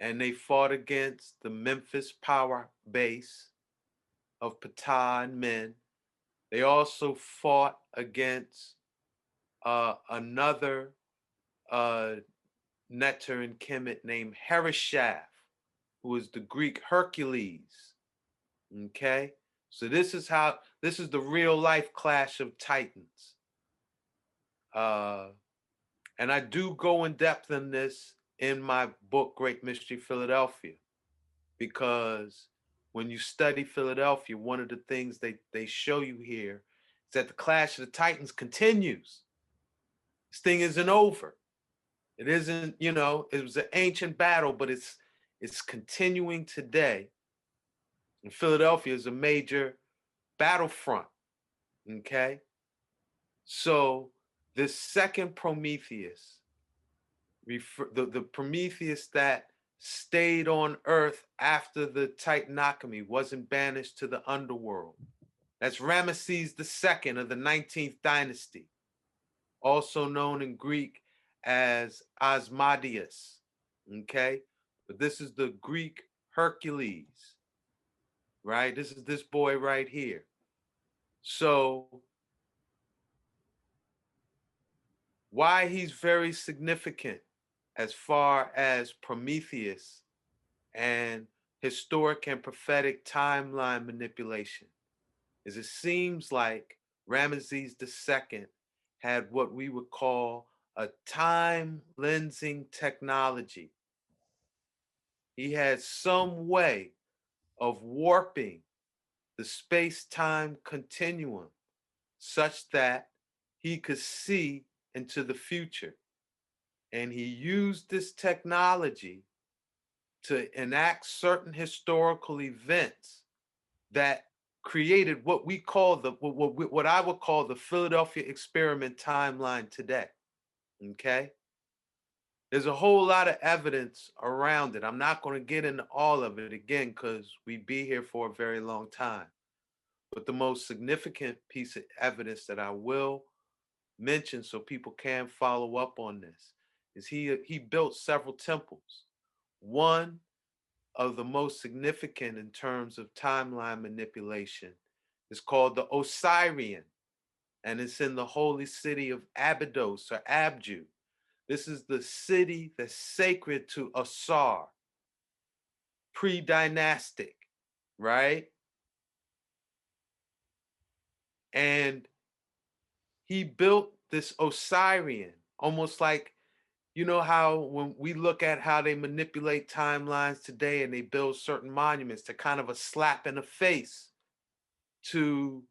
And they fought against the Memphis power base of Ptah and men. They also fought against uh, another uh, Neter and Kemet named Harishaf, who is the Greek Hercules. Okay, so this is how this is the real life clash of titans. Uh, and I do go in depth in this in my book, Great Mystery Philadelphia, because when you study Philadelphia, one of the things they, they show you here is that the Clash of the Titans continues. This thing isn't over. It isn't, you know, it was an ancient battle, but it's it's continuing today. And Philadelphia is a major battlefront. Okay. So this second Prometheus, refer, the, the Prometheus that stayed on earth after the Titanomachy, wasn't banished to the underworld. That's Ramesses II of the 19th dynasty, also known in Greek as Asmodeus. Okay, but this is the Greek Hercules, right? This is this boy right here. So why he's very significant as far as Prometheus and historic and prophetic timeline manipulation is it seems like Ramesses II had what we would call a time lensing technology. He had some way of warping the space time continuum such that he could see into the future. And he used this technology to enact certain historical events that created what we call the what, what I would call the Philadelphia experiment timeline today. Okay. There's a whole lot of evidence around it. I'm not going to get into all of it again because we'd be here for a very long time. But the most significant piece of evidence that I will mention so people can follow up on this is he he built several temples. One of the most significant in terms of timeline manipulation is called the Osirian, and it's in the holy city of Abydos or Abju. This is the city that's sacred to Asar, pre-dynastic, right? And he built this Osirian, almost like, you know, how when we look at how they manipulate timelines today and they build certain monuments, to kind of a slap in the face to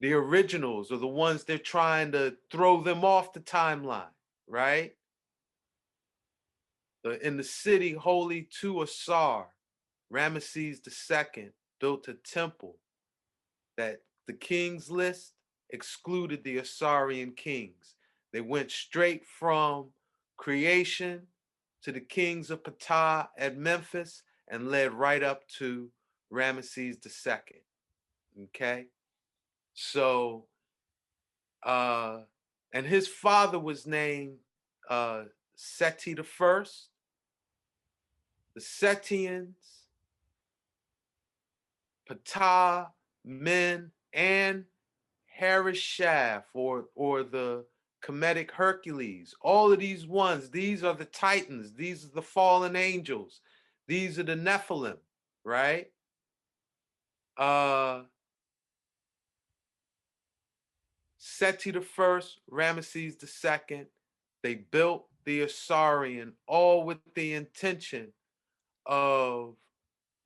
the originals or the ones they're trying to throw them off the timeline, right? In the city holy to Asar, Ramesses II built a temple that the king's list excluded the Asarian kings. They went straight from creation to the kings of Ptah at Memphis and led right up to Ramesses II. Okay? So, uh, and his father was named uh, Seti the First. The Setians, Ptah, Men, and Harishaf, or or the Kemetic Hercules. All of these ones, these are the Titans. These are the fallen angels. These are the Nephilim, right? Uh, Seti the first, Ramesses the second. They built the Asarian, all with the intention of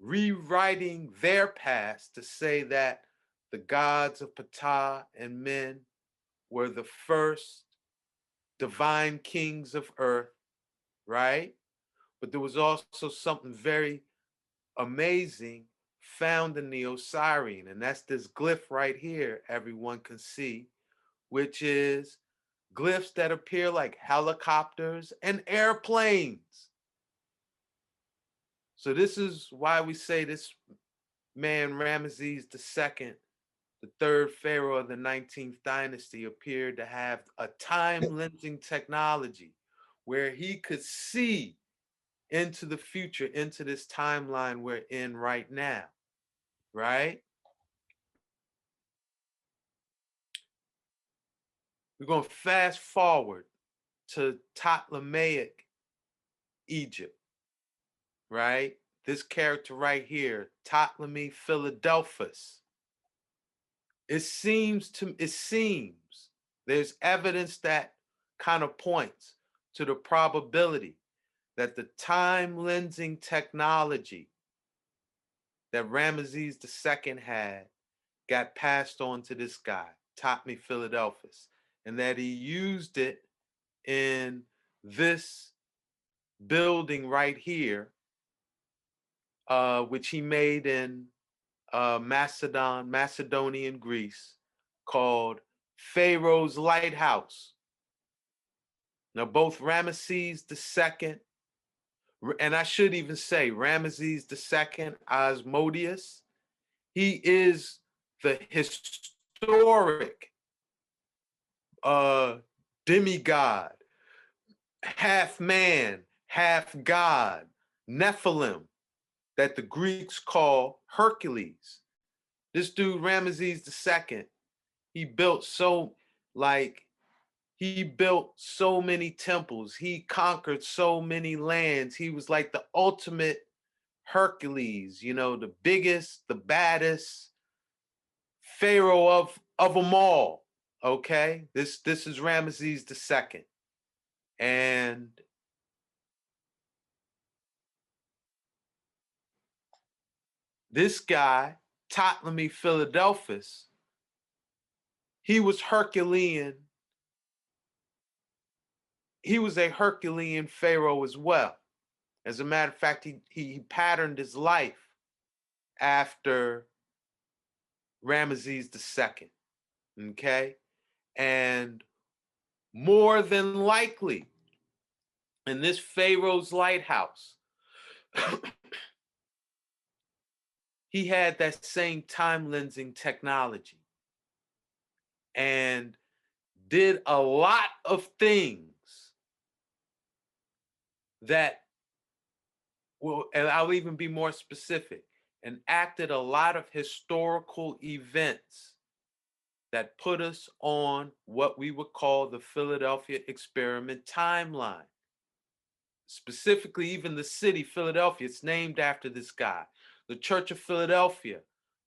rewriting their past to say that the gods of Ptah and men were the first divine kings of earth, right? But there was also something very amazing found in the Osirian, and that's this glyph right here, everyone can see, which is glyphs that appear like helicopters and airplanes. So this is why we say this man Ramesses II, the third pharaoh of the 19th dynasty, appeared to have a time lensing technology where he could see into the future, into this timeline we're in right now, right? We're going to fast forward to Ptolemaic Egypt, right? This character right here, Ptolemy Philadelphus. It seems to it seems there's evidence that kind of points to the probability that the time lensing technology that Ramesses II had got passed on to this guy, Ptolemy Philadelphus and that he used it in this building right here, uh, which he made in uh, Macedon, Macedonian Greece, called Pharos Lighthouse. Now, both Ramesses II, and I should even say Ramesses II, Osmodius, he is the historic uh demigod, half man, half god, Nephilim, that the Greeks call Hercules. This dude, Ramesses II, he built so, like, he built so many temples. He conquered so many lands. He was like the ultimate Hercules, you know, the biggest, the baddest pharaoh of, of them all. Okay, this this is Ramesses the second, and this guy Ptolemy Philadelphus, he was Herculean. He was a Herculean pharaoh as well. As a matter of fact, he he patterned his life after Ramesses second. Okay and more than likely, in this Pharos lighthouse, he had that same time lensing technology and did a lot of things that will, and I'll even be more specific, and acted a lot of historical events that put us on what we would call the Philadelphia experiment timeline. Specifically, even the city, Philadelphia, it's named after this guy. The Church of Philadelphia,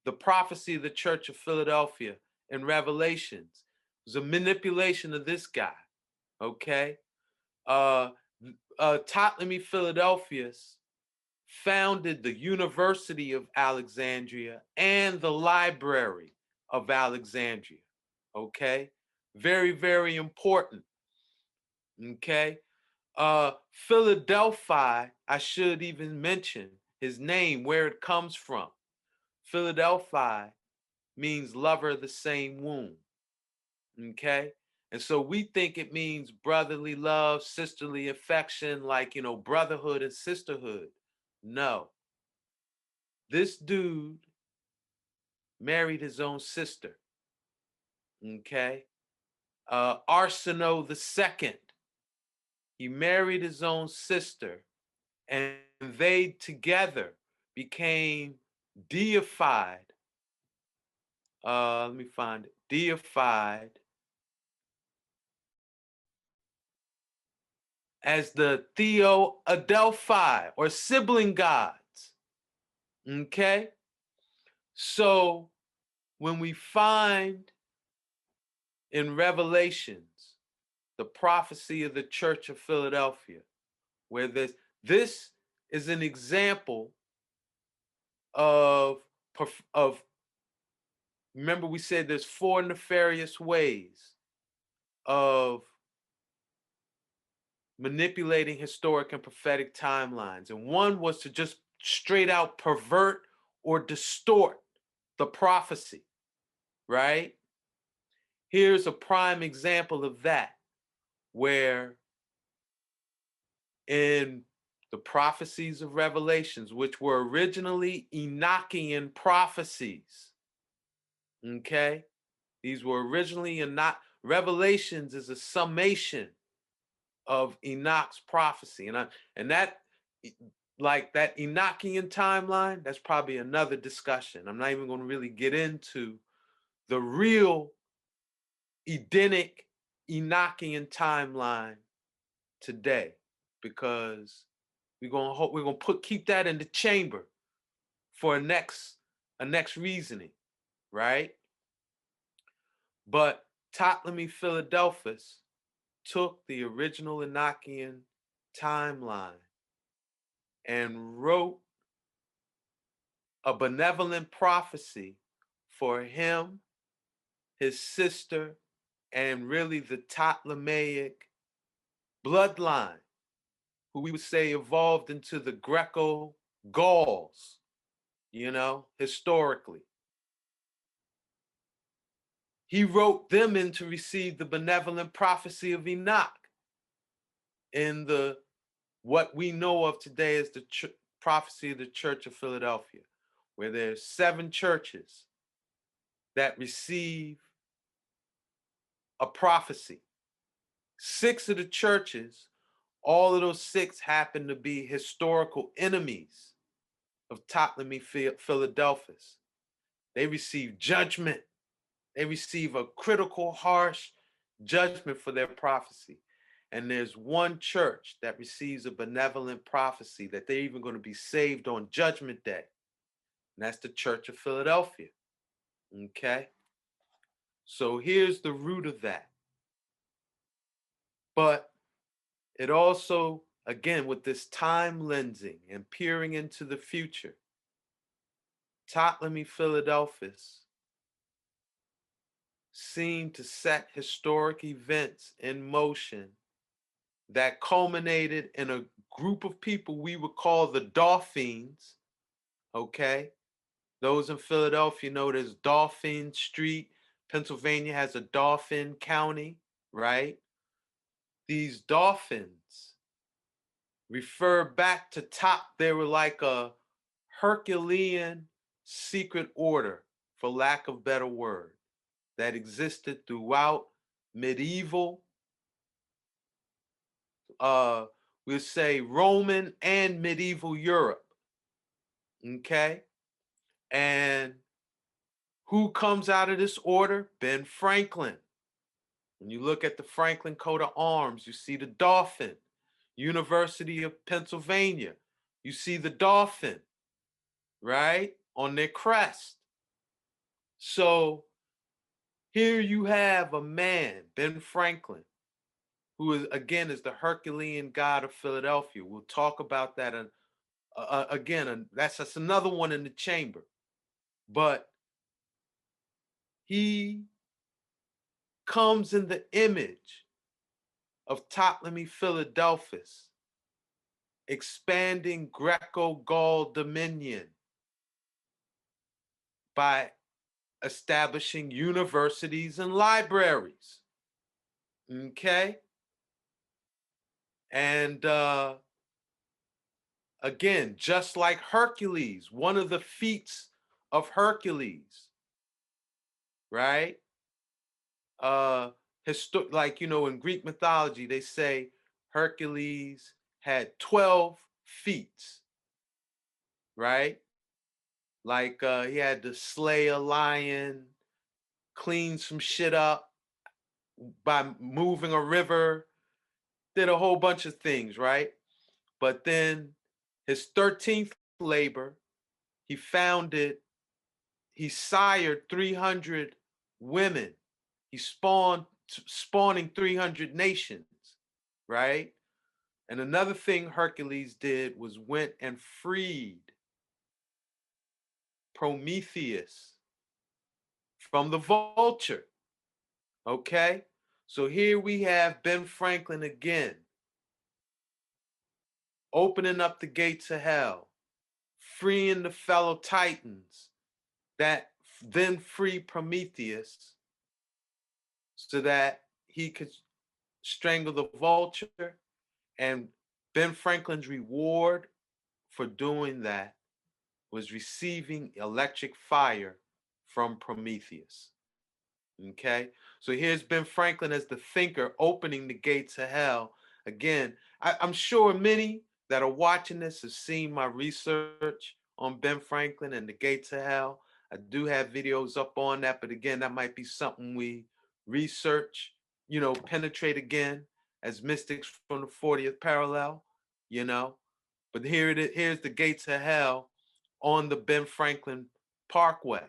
the prophecy of the Church of Philadelphia in Revelations It was a manipulation of this guy. Okay. Uh, uh, Ptolemy Philadelphus founded the University of Alexandria and the Library of Alexandria. Okay. Very, very important. Okay. Uh, Philadelphia, I should even mention his name, where it comes from. Philadelphia means lover of the same womb. Okay. And so we think it means brotherly love, sisterly affection, like, you know, brotherhood and sisterhood. No. This dude married his own sister. Okay. Uh, the second. He married his own sister, and they together became deified. Uh, let me find it. Deified as the Theo Adelphi or sibling gods. Okay? So when we find in Revelations the prophecy of the Church of Philadelphia, where this this is an example of of remember we said there's four nefarious ways of manipulating historic and prophetic timelines and one was to just straight out pervert or distort the prophecy right? Here's a prime example of that where in the prophecies of revelations which were originally enochian prophecies okay? These were originally and not revelations is a summation of enoch's prophecy and I, and that like that enochian timeline that's probably another discussion. I'm not even going to really get into the real edenic enochian timeline today because we're gonna hope we're gonna put keep that in the chamber for a next a next reasoning, right? But Ptolemy Philadelphus took the original Enochian timeline and wrote a benevolent prophecy for him, his sister, and really the Ptolemaic bloodline who we would say evolved into the Greco Gauls, you know, historically. He wrote them in to receive the benevolent prophecy of Enoch in the what we know of today as the ch- prophecy of the Church of Philadelphia, where there's seven churches that receive a prophecy. Six of the churches all of those six happen to be historical enemies of Ptolemy Philadelphus. They receive judgment. They receive a critical, harsh judgment for their prophecy. And there's one church that receives a benevolent prophecy that they're even going to be saved on Judgment Day. And that's the Church of Philadelphia. Okay? So here's the root of that. But it also, again, with this time lensing and peering into the future, Ptolemy Philadelphus seemed to set historic events in motion that culminated in a group of people we would call the Dolphins. Okay. Those in Philadelphia know there's Dauphin Street. Pennsylvania has a Dauphin County, right? These dolphins refer back to top. They were like a Herculean secret order, for lack of better word, that existed throughout medieval, uh, we'll say Roman and medieval Europe. Okay. And who comes out of this order? Ben Franklin. When you look at the Franklin coat of arms, you see the dolphin. University of Pennsylvania, you see the dolphin, right? On their crest. So here you have a man, Ben Franklin, who is again is the Herculean god of Philadelphia. We'll talk about that uh, again, and that's that's another one in the chamber. But he comes in the image of Ptolemy Philadelphus, expanding Greco Gaul dominion by establishing universities and libraries. Okay? And uh, again, just like Hercules, one of the feats of Hercules, right? Uh like you know in Greek mythology they say Hercules had 12 feet, right? Like uh he had to slay a lion, clean some shit up by moving a river, did a whole bunch of things, right? But then his 13th labor, he founded, he sired 300 women. He spawned, spawning 300 nations, right? And another thing Hercules did was went and freed Prometheus from the vulture. Okay? So here we have Ben Franklin again, opening up the gates of hell, freeing the fellow titans that then free Prometheus so that he could strangle the vulture. And Ben Franklin's reward for doing that was receiving electric fire from Prometheus. Okay, so here's Ben Franklin as the thinker opening the gates of hell. Again, I, I'm sure many that are watching this have seen my research on Ben Franklin and the gates of hell. I do have videos up on that, but again, that might be something we research, you know, penetrate again as mystics from the 40th parallel, you know. But here it is, here's the gates of hell on the Ben Franklin Parkway.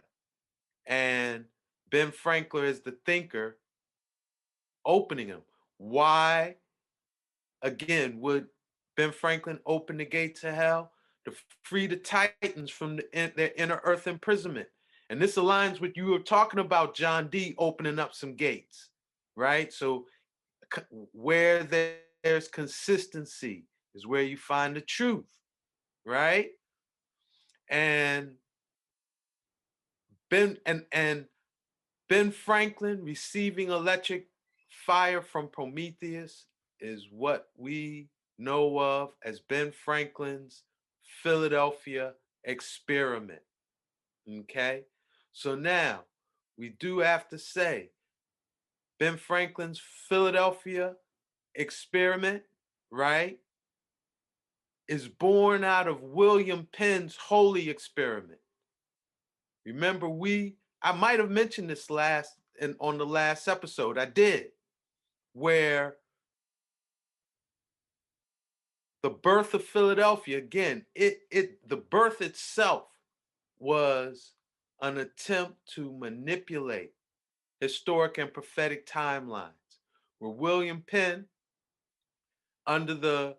And Ben Franklin is the thinker opening them. Why, again, would Ben Franklin open the gate to hell? To free the Titans from the, their inner earth imprisonment. And this aligns with you were talking about John Dee opening up some gates, right? So where there's consistency is where you find the truth, right? And Ben and and Ben Franklin receiving electric fire from Prometheus is what we know of as Ben Franklin's Philadelphia experiment. Okay, so now we do have to say Ben Franklin's Philadelphia experiment, right, is born out of William Penn's holy experiment. Remember, we I might have mentioned this last and on the last episode. I did, where the birth of Philadelphia again, it it the birth itself was an attempt to manipulate historic and prophetic timelines, where William Penn, under the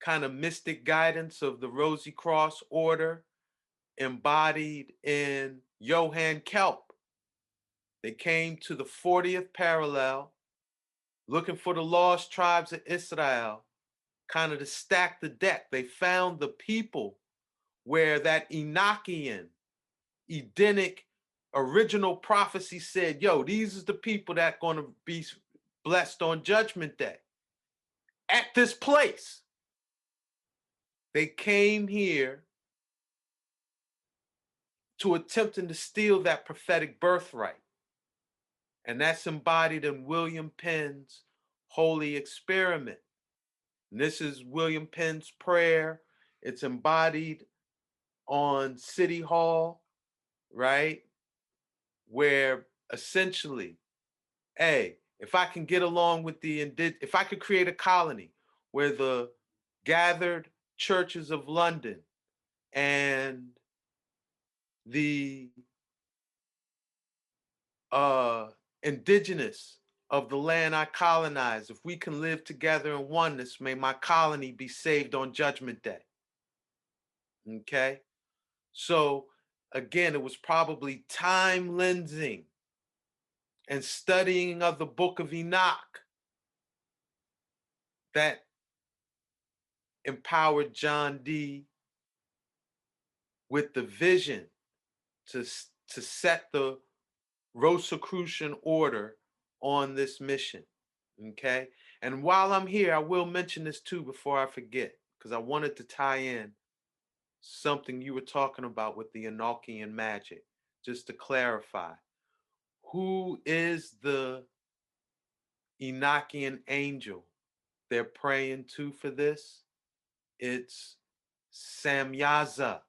kind of mystic guidance of the Rosy Cross Order, embodied in Johann Kelp. They came to the 40th parallel, looking for the lost tribes of Israel, kind of to stack the deck. They found the people where that Enochian, Edenic original prophecy said, yo, these is the people that going to be blessed on judgment day. At this place, they came here to attempting to steal that prophetic birthright. And that's embodied in William Penn's holy experiment. And this is William Penn's prayer. It's embodied on City Hall, right? Where essentially, hey, if I can get along with the indig- if I could create a colony where the gathered churches of London and the uh, indigenous of the land I colonize, if we can live together in oneness, may my colony be saved on Judgment Day. Okay? So, again, it was probably time lensing and studying of the book of Enoch that empowered John Dee with the vision to, to set the Rosicrucian order on this mission. Okay. And while I'm here, I will mention this too before I forget, because I wanted to tie in something you were talking about with the Enochian magic, just to clarify. Who is the Enochian angel they're praying to for this, it's Samyaza.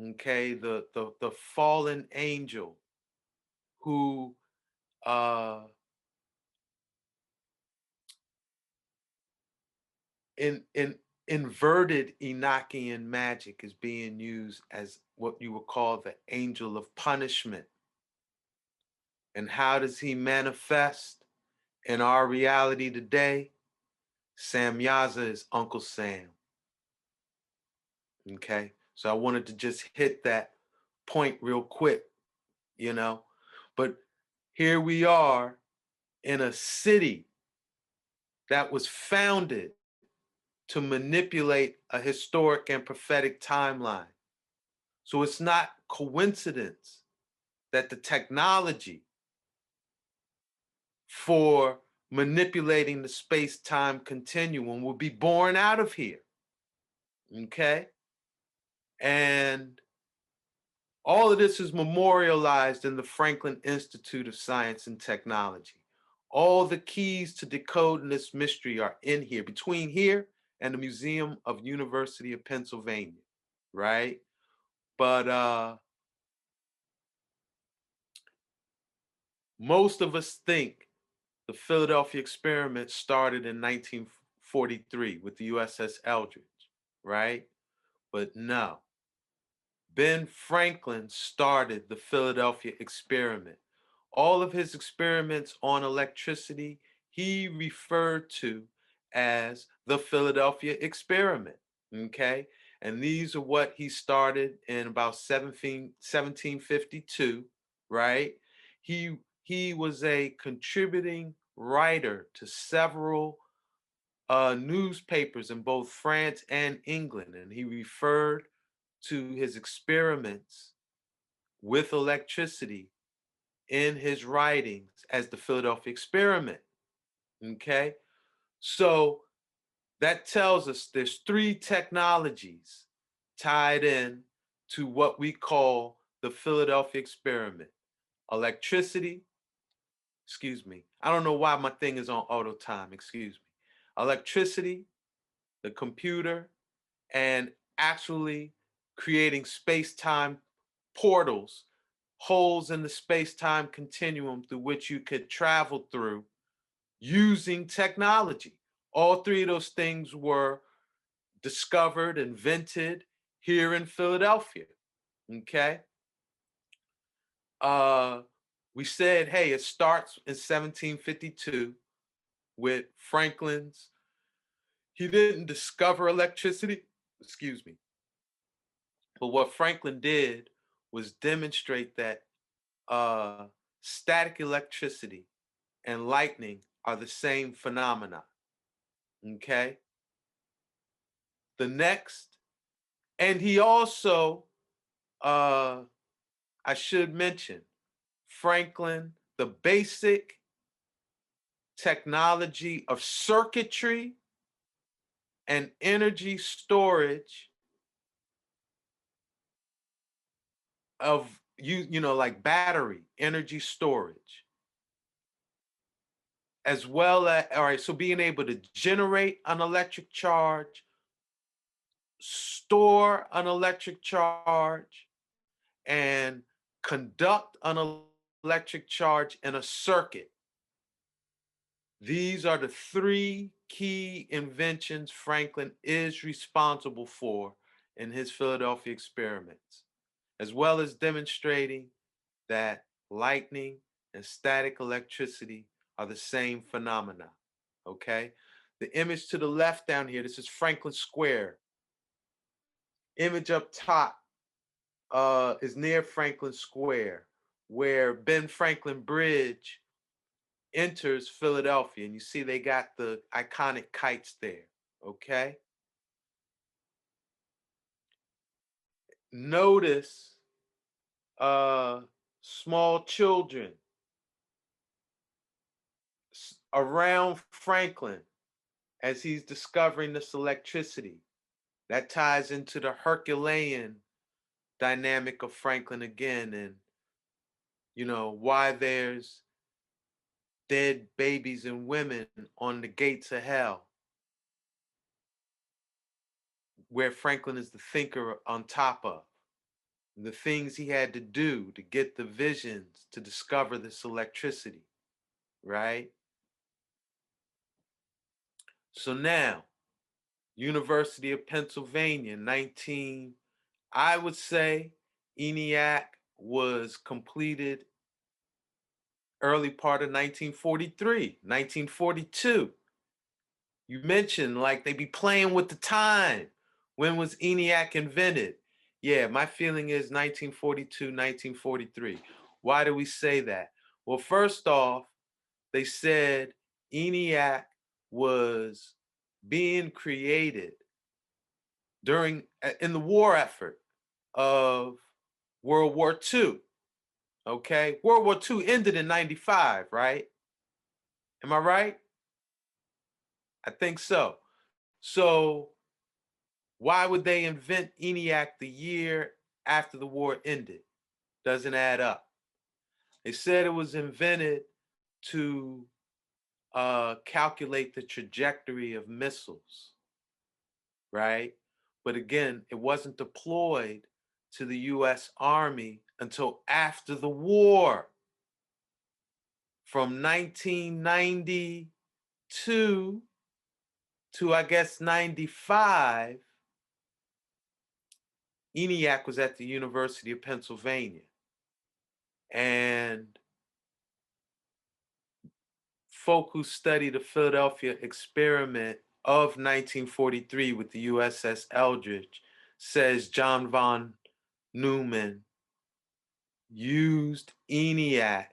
Okay, the the the fallen angel who uh in in inverted Enochian magic is being used as what you would call the angel of punishment. And how does he manifest in our reality today? Samyaza is Uncle Sam. Okay, so I wanted to just hit that point real quick, you know. But here we are in a city that was founded to manipulate a historic and prophetic timeline. So it's not coincidence that the technology for manipulating the space-time continuum will be born out of here. Okay? And all of this is memorialized in the Franklin Institute of Science and Technology. All the keys to decoding this mystery are in here, between here and the Museum of University of Pennsylvania, right? But uh, most of us think the Philadelphia experiment started in 1943 with the USS Eldridge, right? But no, Ben Franklin started the Philadelphia experiment. All of his experiments on electricity, he referred to as the Philadelphia experiment. Okay. And these are what he started in about 17, 1752, right? He he was a contributing writer to several uh, newspapers in both France and England, and he referred to his experiments with electricity in his writings as the Philadelphia experiment. Okay, so that tells us there's three technologies tied in to what we call the Philadelphia experiment. Electricity, excuse me. I don't know why my thing is on auto time, excuse me. Electricity, the computer, and actually creating space-time portals, holes in the space-time continuum through which you could travel through using technology. All three of those things were discovered, invented here in Philadelphia. Okay. Uh, we said, hey, it starts in 1752 with Franklin's. He didn't discover electricity, excuse me. But what Franklin did was demonstrate that uh, static electricity and lightning are the same phenomena. Okay. The next, and he also, uh, I should mention, Franklin, the basic technology of circuitry and energy storage of you you know like battery energy storage as well as, all right, so being able to generate an electric charge, store an electric charge, and conduct an electric charge in a circuit. These are the three key inventions Franklin is responsible for in his Philadelphia experiments, as well as demonstrating that lightning and static electricity are the same phenomena. Okay. The image to the left down here, this is Franklin Square. Image up top uh, is near Franklin Square, where Ben Franklin Bridge enters Philadelphia. And you see they got the iconic kites there. Okay. Notice uh, small children around Franklin as he's discovering this electricity. That ties into the Herculean dynamic of Franklin again and you know why there's dead babies and women on the gates of hell, where Franklin is the thinker on top of, the things he had to do to get the visions to discover this electricity, right? So now, University of Pennsylvania, 19, I would say ENIAC was completed early part of 1943, 1942. You mentioned like they be playing with the time. When was ENIAC invented? Yeah, my feeling is 1942, 1943. Why do we say that? Well, first off, they said ENIAC was being created during in the war effort of World War II. Okay, World War II ended in 95, right? Am I right? I think so. So why would they invent ENIAC the year after the war ended? Doesn't add up. They said it was invented to uh, calculate the trajectory of missiles, right? But again, it wasn't deployed to the US Army until after the war. From 1992 to, I guess, 95, ENIAC was at the University of Pennsylvania. And folk who study the Philadelphia experiment of 1943 with the USS Eldridge says John von Neumann used ENIAC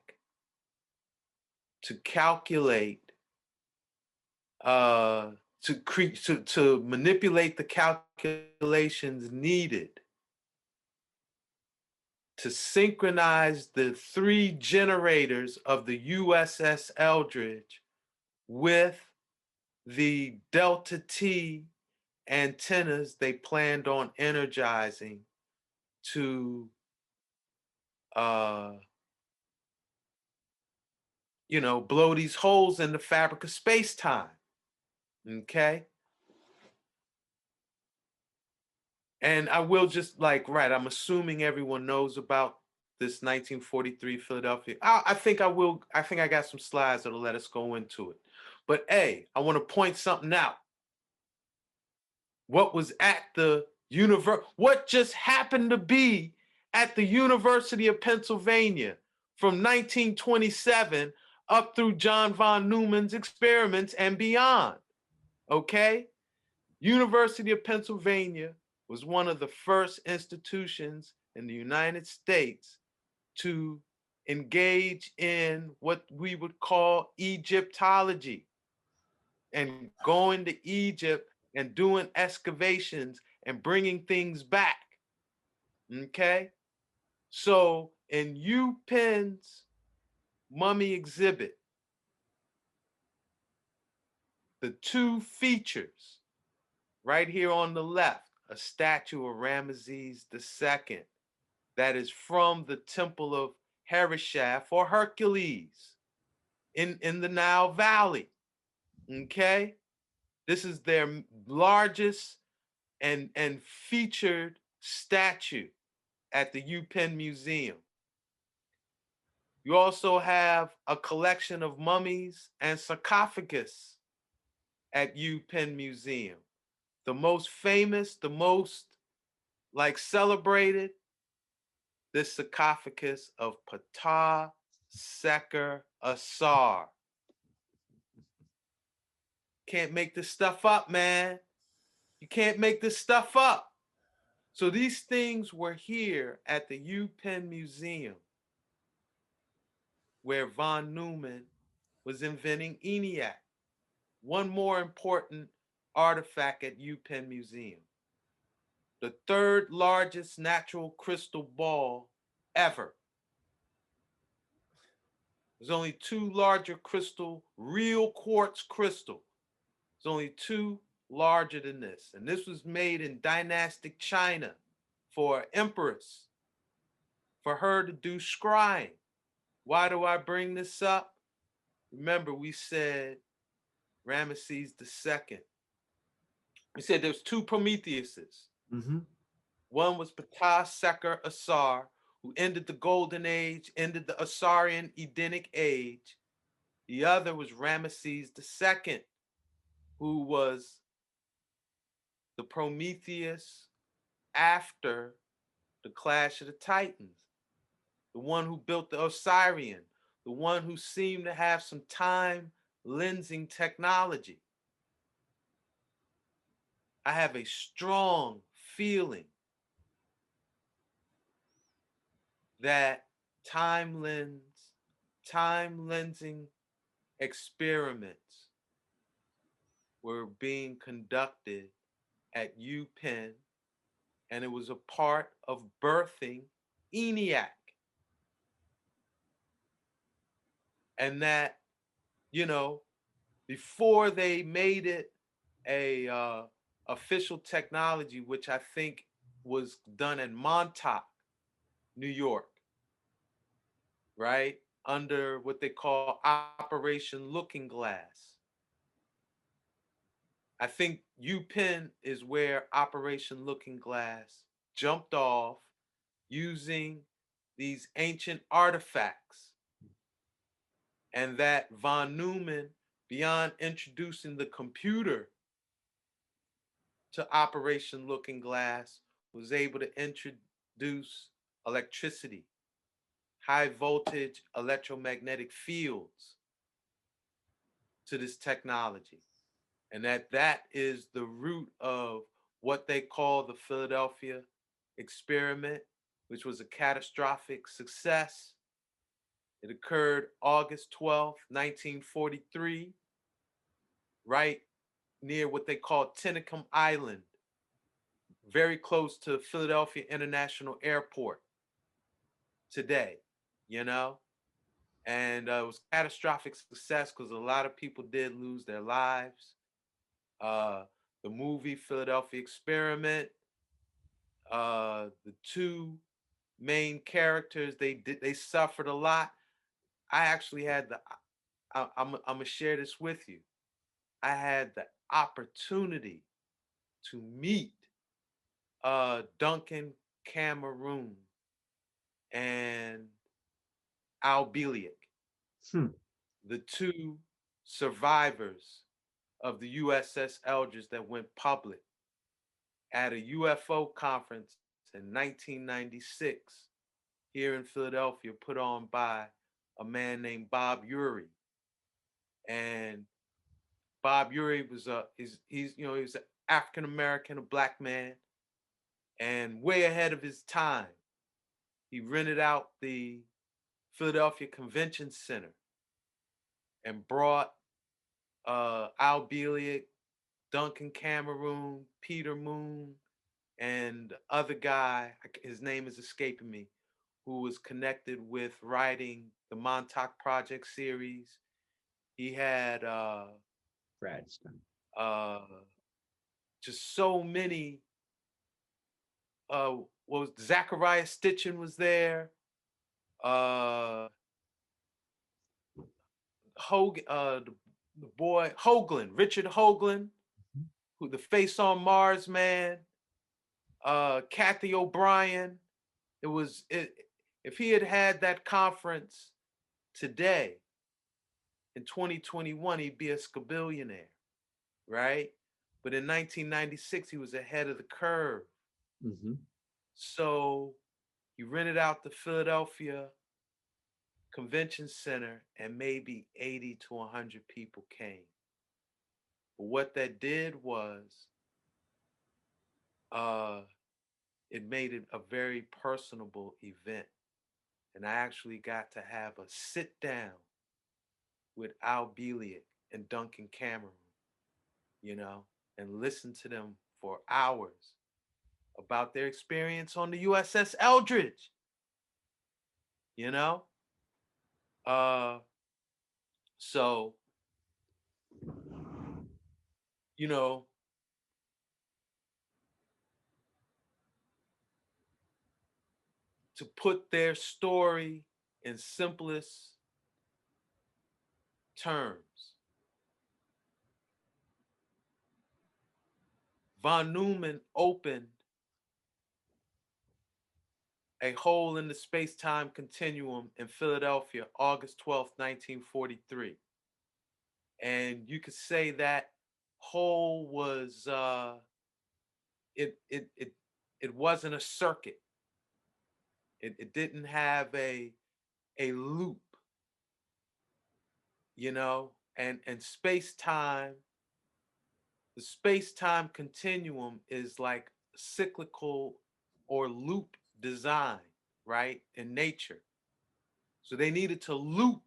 to calculate uh, to create to, to manipulate the calculations needed to synchronize the three generators of the USS Eldridge with the Delta T antennas they planned on energizing to uh you know blow these holes in the fabric of space-time okay and i will just like right i'm assuming everyone knows about this 1943 philadelphia. I, I think i will i think i got some slides that'll let us go into it. But hey i want to point something out. What was at the universe what just happened to be at the university of pennsylvania from 1927 up through john von neumann's experiments and beyond okay? University of pennsylvania was one of the first institutions in the united states to engage in what we would call egyptology and going to egypt and doing excavations and bringing things back. Okay? So in UPenn's mummy exhibit, the two features right here on the left, a statue of Ramesses II that is from the temple of Harishaf or Hercules in, in the Nile Valley. Okay? This is their largest and, and featured statue at the UPenn Museum. You also have a collection of mummies and sarcophagus at UPenn Museum. The most famous, the most like celebrated, the sarcophagus of Ptah Seker Asar. Can't make this stuff up, man. You can't make this stuff up. So these things were here at the UPenn Museum where von Neumann was inventing ENIAC. One more important artifact at UPenn Museum. The third largest natural crystal ball ever. There's only two larger crystal, real quartz crystal There's only two larger than this. And this was made in dynastic China for empress, for her to do scrying. Why do I bring this up? remember we said Ramesses II. We said there's two Prometheuses. Mm-hmm. One was Ptah Seker Asar, who ended the golden age, ended the Asarian Edenic age. The other was Ramesses II, who was the Prometheus after the clash of the Titans, the one who built the Osirian, the one who seemed to have some time lensing technology. I have a strong feeling that time lens, time lensing experiments were being conducted at UPenn, and it was a part of birthing ENIAC. And that, you know, before they made it a uh, official technology, which I think was done in Montauk, New York, right? Under what they call Operation Looking Glass. I think UPenn is where Operation Looking Glass jumped off using these ancient artifacts. And that von Neumann, beyond introducing the computer to Operation Looking Glass, was able to introduce electricity, high voltage electromagnetic fields to this technology and that that is the root of what they call the Philadelphia experiment, which was a catastrophic success. It occurred August 12, 1943, right near what they call Tinicum Island, very close to Philadelphia International Airport today, you know? And uh, it was catastrophic success because a lot of people did lose their lives uh, the movie Philadelphia Experiment. Uh, the two main characters they did they suffered a lot. I actually had the I, I'm I'm gonna share this with you. I had the opportunity to meet uh, Duncan Cameron and Al Bielek, Hmm. the two survivors of the USS Eldridge that went public at a UFO conference in 1996 here in Philadelphia, put on by a man named Bob Urey. And Bob Urey was a he's he's you know he was an African American, a black man, and way ahead of his time. He rented out the Philadelphia Convention Center and brought uh, Al Bielek, Duncan Cameron, Peter Moon, and other guy, his name is escaping me, who was connected with writing the Montauk Project series. He had uh, Bradston. uh, just so many. Uh, what was Zecharia Sitchin was there. Uh, Hogan, uh, the the boy Hoagland, Richard Hoagland, who the face on Mars man, uh, Kathy O'Brien. It was it, if he had had that conference today in 2021, he'd be a scabillionaire, right? But in 1996, he was ahead of the curve. Mm-hmm. So he rented out the Philadelphia convention center and maybe 80 to 100 people came. But what that did was uh, it made it a very personable event. And I actually got to have a sit down with Al Bielek and Duncan Cameron, you know, and listen to them for hours about their experience on the USS Eldridge. You know? Uh so you know to put their story in simplest terms. Von Neumann opened a hole in the space-time continuum in Philadelphia, August 12th, 1943. And you could say that hole was uh it it it it wasn't a circuit. It, it didn't have a a loop, you know, and and space-time, the space-time continuum is like cyclical or loop design, right? In nature. So they needed to loop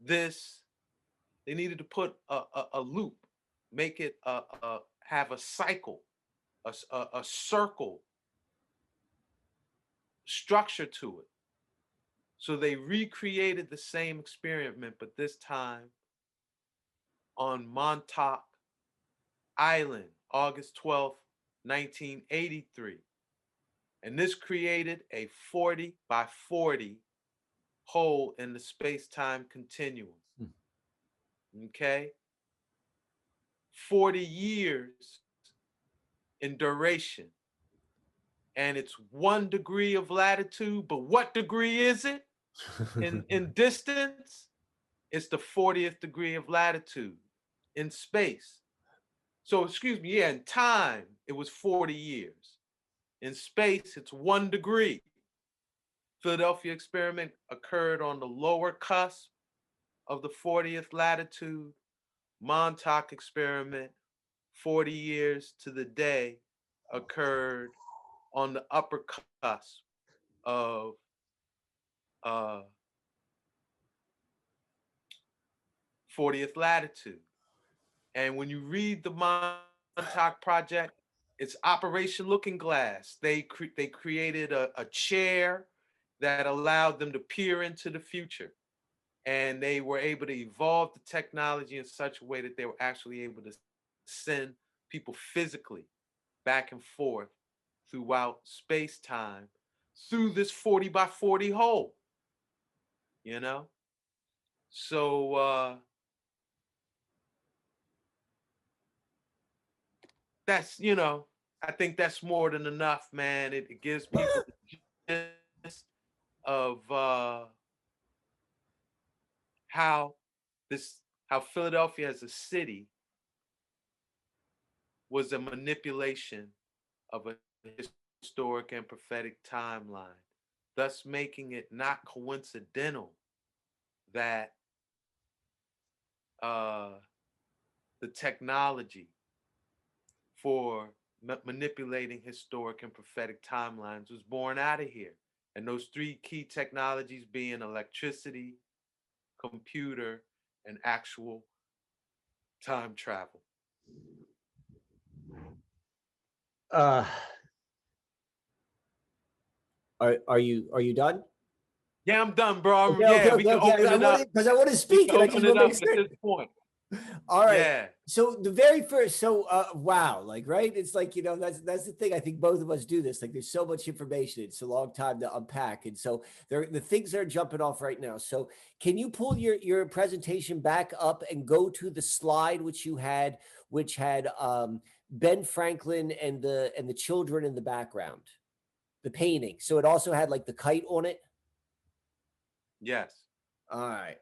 this, they needed to put a, a, a loop, make it a, a have a cycle, a, a circle structure to it. So they recreated the same experiment, but this time on Montauk Island, August 12th, 1983. And this created a 40 by 40 hole in the space-time continuum. Hmm. Okay? 40 years in duration. And it's one degree of latitude, but what degree is it? In, <laughs> in distance, it's the 40th degree of latitude in space. So, excuse me, yeah, in time, it was 40 years. In space, it's one degree. Philadelphia experiment occurred on the lower cusp of the 40th latitude. Montauk experiment, 40 years to the day, occurred on the upper cusp of uh, 40th latitude. And when you read the Montauk Project, it's Operation Looking Glass. They cre- they created a, a chair that allowed them to peer into the future, and they were able to evolve the technology in such a way that they were actually able to send people physically back and forth throughout space time through this 40 by 40 hole. You know? So uh that's you know, I think that's more than enough, man. It, it gives people the <laughs> gist of uh how this how Philadelphia as a city was a manipulation of a historic and prophetic timeline, thus making it not coincidental that uh, the technology for ma- manipulating historic and prophetic timelines was born out of here. And those three key technologies being electricity, computer, and actual time travel. Uh, are are you are you done? Yeah, I'm done, bro. Okay, yeah, okay, we can okay, open it up. because I want to speak. can and I just it wanna up make at this point. <laughs> All right. Yeah. So the very first, so uh, wow, like right, it's like you know that's that's the thing. I think both of us do this. Like there's so much information. It's a long time to unpack, and so there the things are jumping off right now. So can you pull your your presentation back up and go to the slide which you had, which had um, Ben Franklin and the and the children in the background, the painting. So it also had like the kite on it. Yes. All right.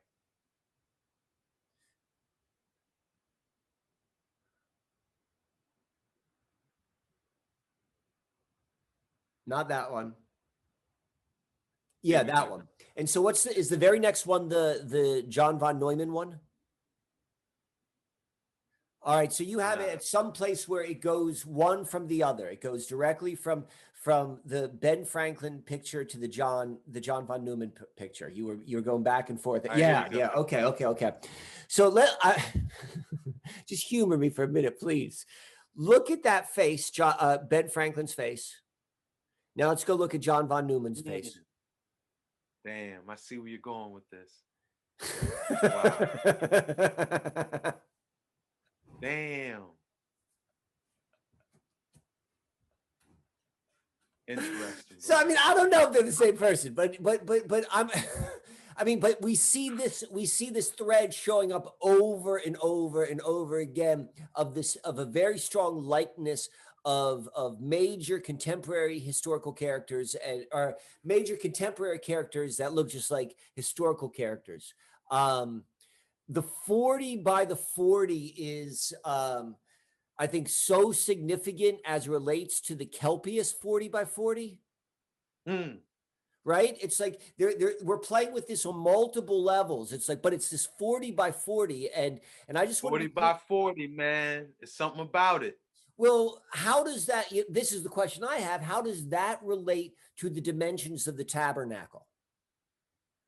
Not that one. Yeah, that one. And so what's the, is the very next one the the John von Neumann one? All right, so you have it at some place where it goes one from the other. It goes directly from from the Ben Franklin picture to the John the John von Neumann p- picture. You were you were going back and forth. Here yeah, yeah. Okay, okay, okay. So let I <laughs> just humor me for a minute, please. Look at that face, Jo- uh, Ben Franklin's face. Now let's go look at John von Neumann's face. Damn, I see where you're going with this. <laughs> Wow. <laughs> Damn. Interesting. So I mean, I don't know if they're the same person, but but but but I'm <laughs> I mean, but we see this we see this thread showing up over and over and over again of this of a very strong likeness of of major contemporary historical characters and or major contemporary characters that look just like historical characters. Um, the 40 by the 40 is um, I think so significant as relates to the Kelpius 40 by 40 Mm, right? It's like they're, they're we're playing with this on multiple levels. It's like, but it's this 40 by 40. And and I just want 40 by 40, man. It's something about it. well, how does that this is the question I have. How does that relate to the dimensions of the tabernacle?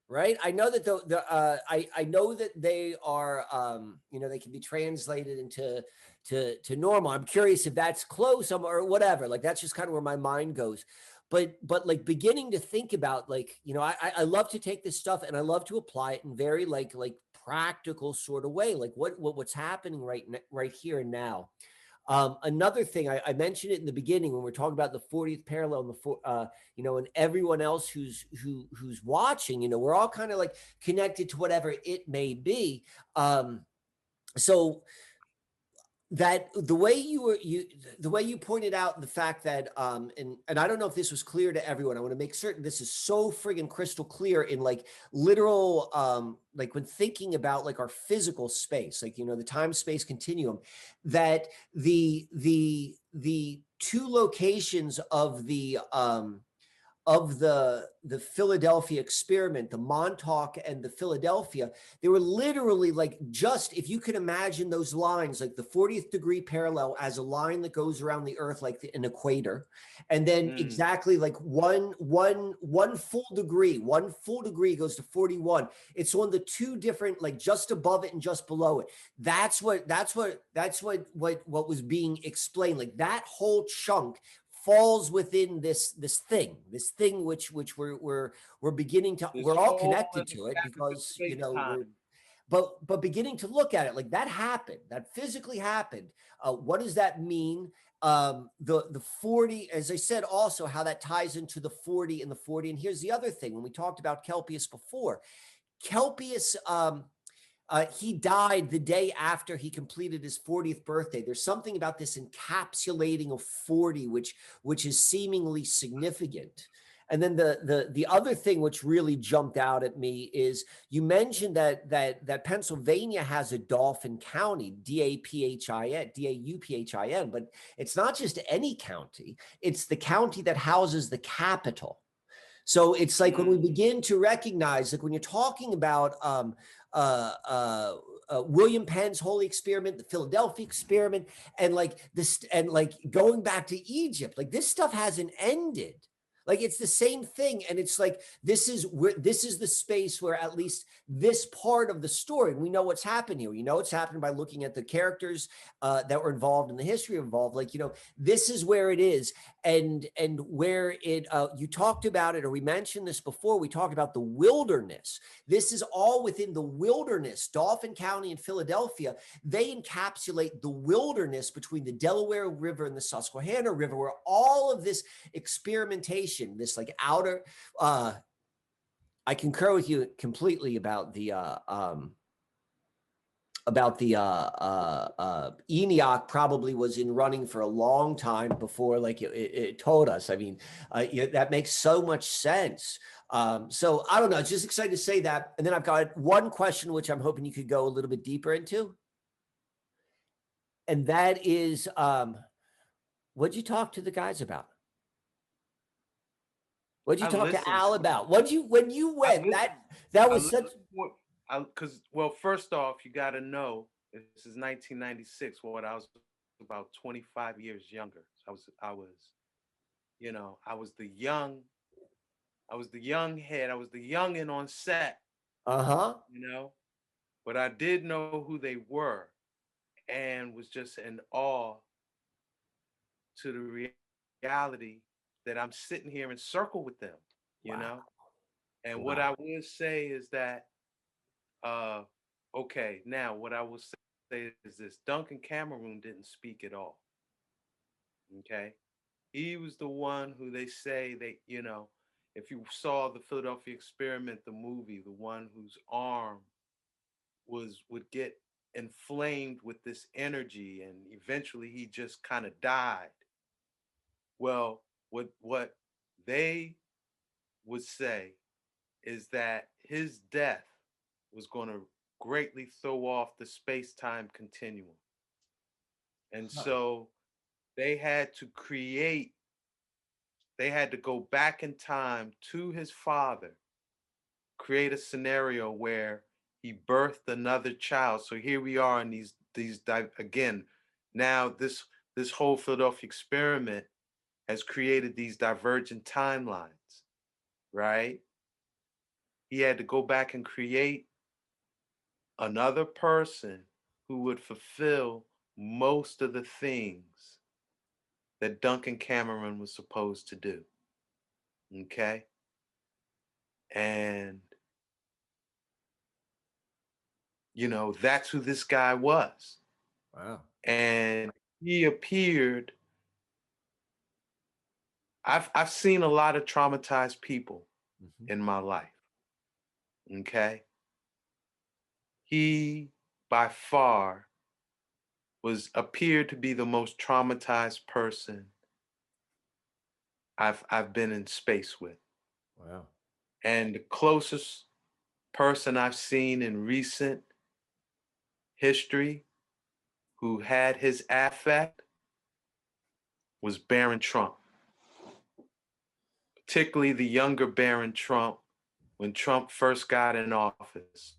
Right. I know that the, the uh I, I know that they are um, you know, they can be translated into to to normal. I'm curious if that's close um, or whatever. Like that's just kind of where my mind goes. But but like beginning to think about like, you know, I I love to take this stuff and I love to apply it in very like like practical sort of way. Like what, what what's happening right right here and now. Um, another thing I, I mentioned it in the beginning when we're talking about the 40th parallel and the four, uh, you know, and everyone else who's who who's watching, you know, we're all kind of like connected to whatever it may be. Um, so that the way you were you the way you pointed out the fact that um and and I don't know if this was clear to everyone. I want to make certain this is so friggin' crystal clear in like literal um like when thinking about like our physical space, like you know, the time space continuum, that the the the two locations of the um of the the Philadelphia experiment, the Montauk and the Philadelphia, they were literally like just if you could imagine those lines, like the 40th degree parallel as a line that goes around the earth like the, an equator, and then Mm. exactly like one one one full degree, one full degree goes to 41. It's on the two different, like just above it and just below it. That's what that's what that's what what what was being explained. Like that whole chunk falls within this this thing this thing which which we're we're we're beginning to we're all connected to it because you know but but beginning to look at it like that happened that physically happened. Uh, what does that mean? Um the the 40 as i said also how that ties into the 40 and the 40 and here's the other thing when we talked about kelpius before kelpius um uh, he died the day after he completed his 40th birthday. There's something about this encapsulating of 40, which which is seemingly significant. And then the the the other thing which really jumped out at me is you mentioned that that that Pennsylvania has a Dauphin County, D A P H I N, D A U P H I N, but it's not just any county; it's the county that houses the capital. So it's like when we begin to recognize, like when you're talking about um, uh, uh, uh, William Penn's Holy Experiment, the Philadelphia Experiment, and like this, and like going back to Egypt, like this stuff hasn't ended. Like it's the same thing, and it's like this is where this is the space where at least this part of the story, we know what's happened here. You know what's happened by looking at the characters uh, that were involved in the history involved. Like you know, this is where it is, and and where it. Uh, you talked about it, or we mentioned this before. We talked about the wilderness. This is all within the wilderness. Dauphin County and Philadelphia, they encapsulate the wilderness between the Delaware River and the Susquehanna River, where all of this experimentation, this like outer, uh, I concur with you completely about the uh, um, about the uh, uh, uh, ENIAC probably was in running for a long time before like it, it, told us. I mean, uh, yeah, that makes so much sense. Um, so I don't know, just excited to say that. And then I've got one question which I'm hoping you could go a little bit deeper into. And that is, um, what'd you talk to the guys about? What'd you I talk listened. to Al about? What'd you when you went? That that was such listened to what- I because well, first off, you got to know this is 1996. What I was about 25 years younger. So I was I was, you know, I was the young, I was the young head. I was the youngin on set. uh-huh. you know. But I did know who they were and was just in awe to the reality that I'm sitting here in circle with them, you Wow. know. And what I would say is that uh okay, now what I will say is this Duncan Cameron didn't speak at all. Okay. He was the one who they say they, you know, if you saw the Philadelphia Experiment, the movie, the one whose arm was would get inflamed with this energy and eventually he just kind of died. Well, what what they would say is that his death was going to greatly throw off the space-time continuum. And so they had to create they had to go back in time to his father, create a scenario where he birthed another child. So here we are in these these again. Now this this whole Philadelphia experiment has created these divergent timelines, right? He had to go back and create another person who would fulfill most of the things that Duncan Cameron was supposed to do. Okay? And you know, that's who this guy was. Wow. And he appeared I've I've seen a lot of traumatized people Mhm. in my life. Okay? He by far was appeared to be the most traumatized person I've I've been in space with. Wow. And the closest person I've seen in recent history who had his affect was Barron Trump. Particularly the younger Barron Trump when Trump first got in office.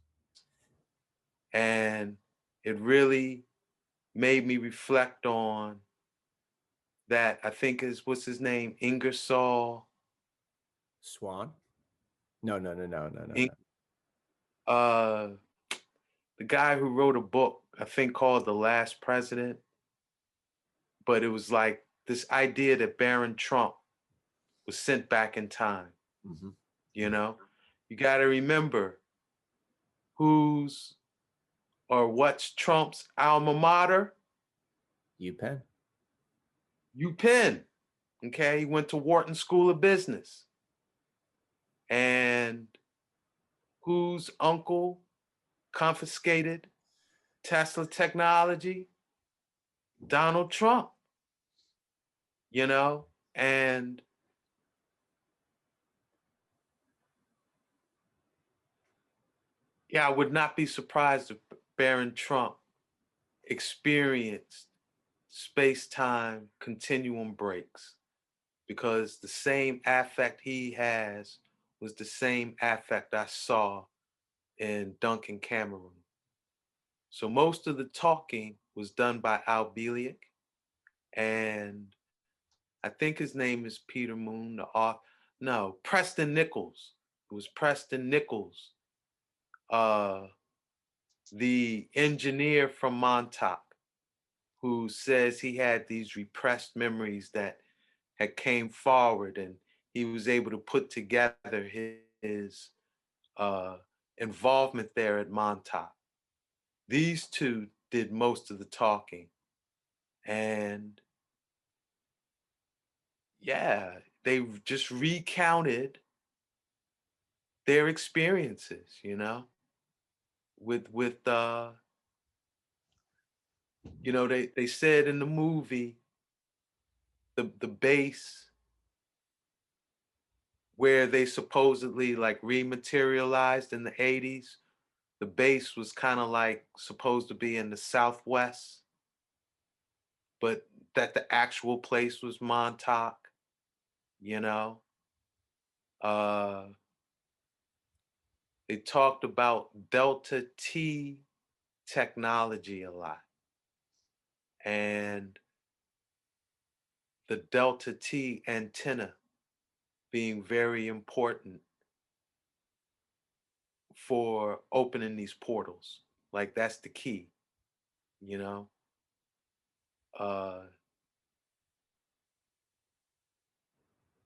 And it really made me reflect on that I think is what's his name? Ingersoll. Swan? No, no, no, no, no, no. No. uh the guy who wrote a book i think called the last president but it was like this idea that baron trump was sent back in time Mhm. you know you got to remember who's or what's trump's alma mater UPenn. upenn okay he went to wharton school of business and whose uncle confiscated Tesla technology? Donald Trump. You know, and yeah, I would not be surprised if Barron Trump experienced space time continuum breaks because the same affect he has was the same affect I saw in Duncan Cameron. So most of the talking was done by Al Bielek, and I think his name is Peter Moon. The author, no, Preston Nichols. It was Preston Nichols, uh, the engineer from Montauk, who says he had these repressed memories that had came forward, and he was able to put together his, his uh, involvement there at Montauk. These two did most of the talking. And yeah, they just recounted their experiences, you know, with with uh you know, they they said in the movie the the base where they supposedly like rematerialized in the 80s the base was kind of like supposed to be in the southwest but that the actual place was montauk you know? Uh they talked about delta t technology a lot and the delta t antenna being very important for opening these portals. Like that's the key, you know. Uh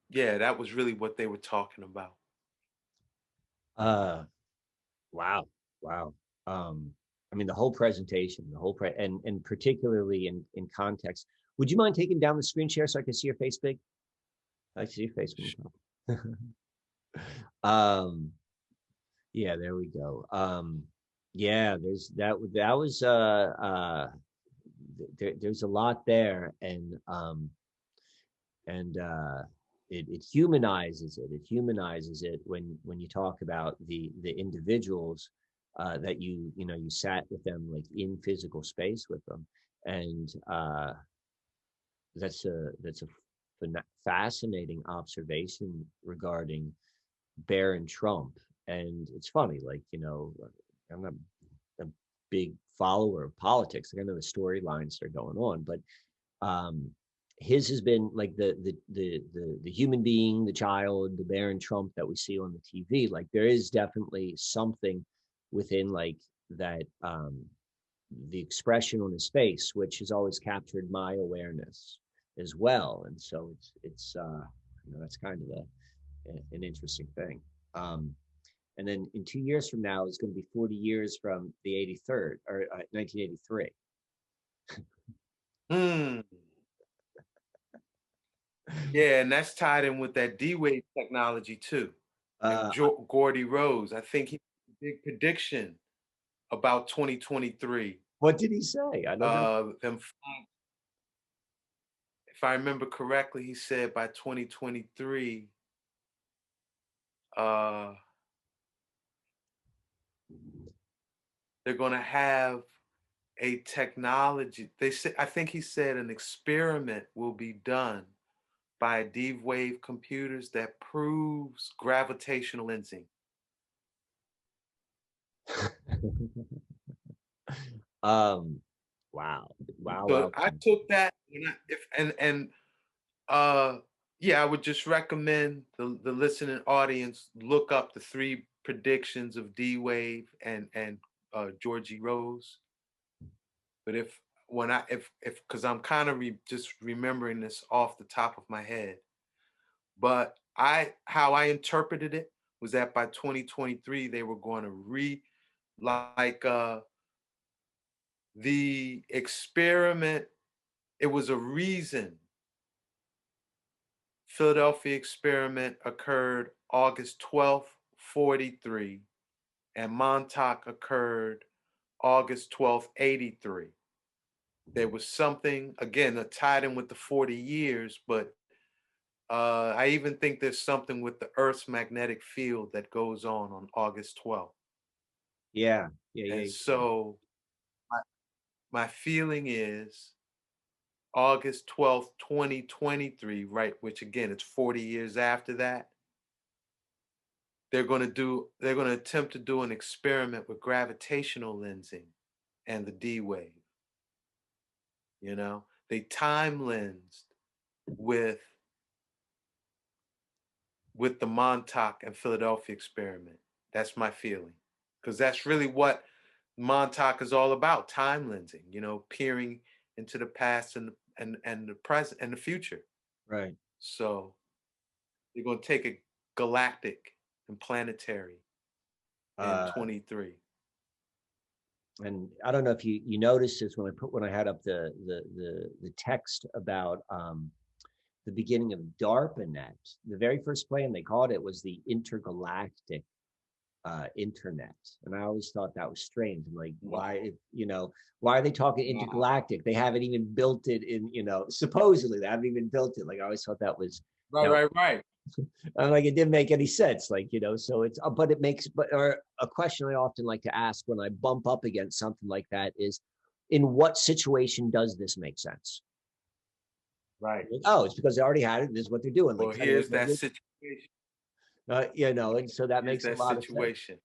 yeah, that was really what they were talking about. Uh, wow, wow. Um, I mean, the whole presentation, the whole pre, and and particularly in in context. Would you mind taking down the screen share so I can see your face big? I see your face. talk. <laughs> um, yeah, there we go. Um, yeah, there's that. That was uh uh. There, there's a lot there, and um, and uh, it it humanizes it. It humanizes it when when you talk about the the individuals uh, that you you know you sat with them like in physical space with them, and uh, that's a that's a fascinating observation regarding Barron Trump. And it's funny, like, you know, I'm not a big follower of politics. I know the storylines are going on, but um his has been like the the the the the human being, the child, the Barron Trump that we see on the TV. Like there is definitely something within like that um the expression on his face, which has always captured my awareness as well. And so it's it's uh you know that's kind of a, an interesting thing. Um and then in two years from now it's going to be 40 years from the 83rd or uh, 1983. Hmm. Yeah, and that's tied in with that D-Wave technology too. Uh, Jo- Geordie Rose, I think he made a big prediction about 2023. what did he say? I don't know. Uh, them, if I remember correctly, he said by 2023, uh, they're going to have a technology. They said, I think he said an experiment will be done by D wave computers that proves gravitational lensing. <laughs> um, wow, wow, So wow. I took that and I, if and and uh yeah, I would just recommend the the listening audience look up the three predictions of D Wave and and uh Geordie Rose. But if when I if if because I'm kind of re, just remembering this off the top of my head, but I how I interpreted it was that by 2023 they were going to re like uh the experiment it was a reason philadelphia experiment occurred august 12th 43 and montauk occurred august 12th 83 there was something again that tied in with the 40 years but uh, i even think there's something with the earth's magnetic field that goes on on august 12th Yeah, yeah, yeah. and yeah. so my, my feeling is August 12th, 2023, right, which again it's 40 years after that. They're going to do they're going to attempt to do an experiment with gravitational lensing and the D wave. You know, they time lensed with with the Montauk and Philadelphia experiment. That's my feeling. Because that's really what Montauk is all about, time lensing, you know, peering into the past and and and the present and the future. right. So you're going to take a galactic and planetary in Uh, 23. And I don't know if you you noticed this when I put when I had up the the the the text about um the beginning of DARPANET. The very first plan they called it was the intergalactic uh internet. And I always thought that was strange. I'm like, why you know, why are they talking intergalactic? They haven't even built it in, you know, supposedly they haven't even built it. Like I always thought that was Right, no. right, right. I'm like, it didn't make any sense. Like, you know, so it's, uh, but it makes, but, or a question I often like to ask when I bump up against something like that is, in what situation does this make sense? Right. Like, oh, it's because they already had it. This is what they're doing. Well, Like, kinda here's that situation. uh, you know, and so that Here's makes that a lot of sense. situation.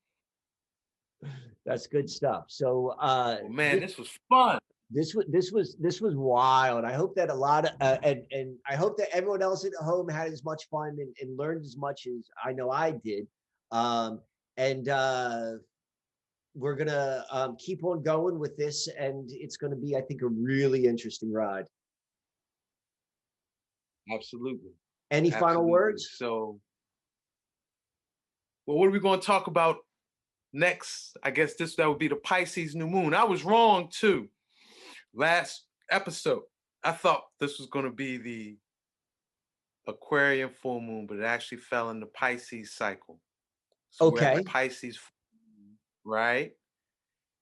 That's good stuff. So, uh, Oh, man, this was fun. This was this was this was wild. I hope that a lot of uh, and and I hope that everyone else at home had as much fun and, and learned as much as I know I did. Um, and uh, we're gonna um, keep on going with this, and it's gonna be, I think, a really interesting ride. Absolutely. Any final words? So, well, what are we going to talk about next? I guess this that would be the Pisces new moon. I was wrong too. Last episode, I thought this was going to be the Aquarian full moon, but it actually fell in the Pisces cycle. So we're at the Okay. Pisces, moon, right?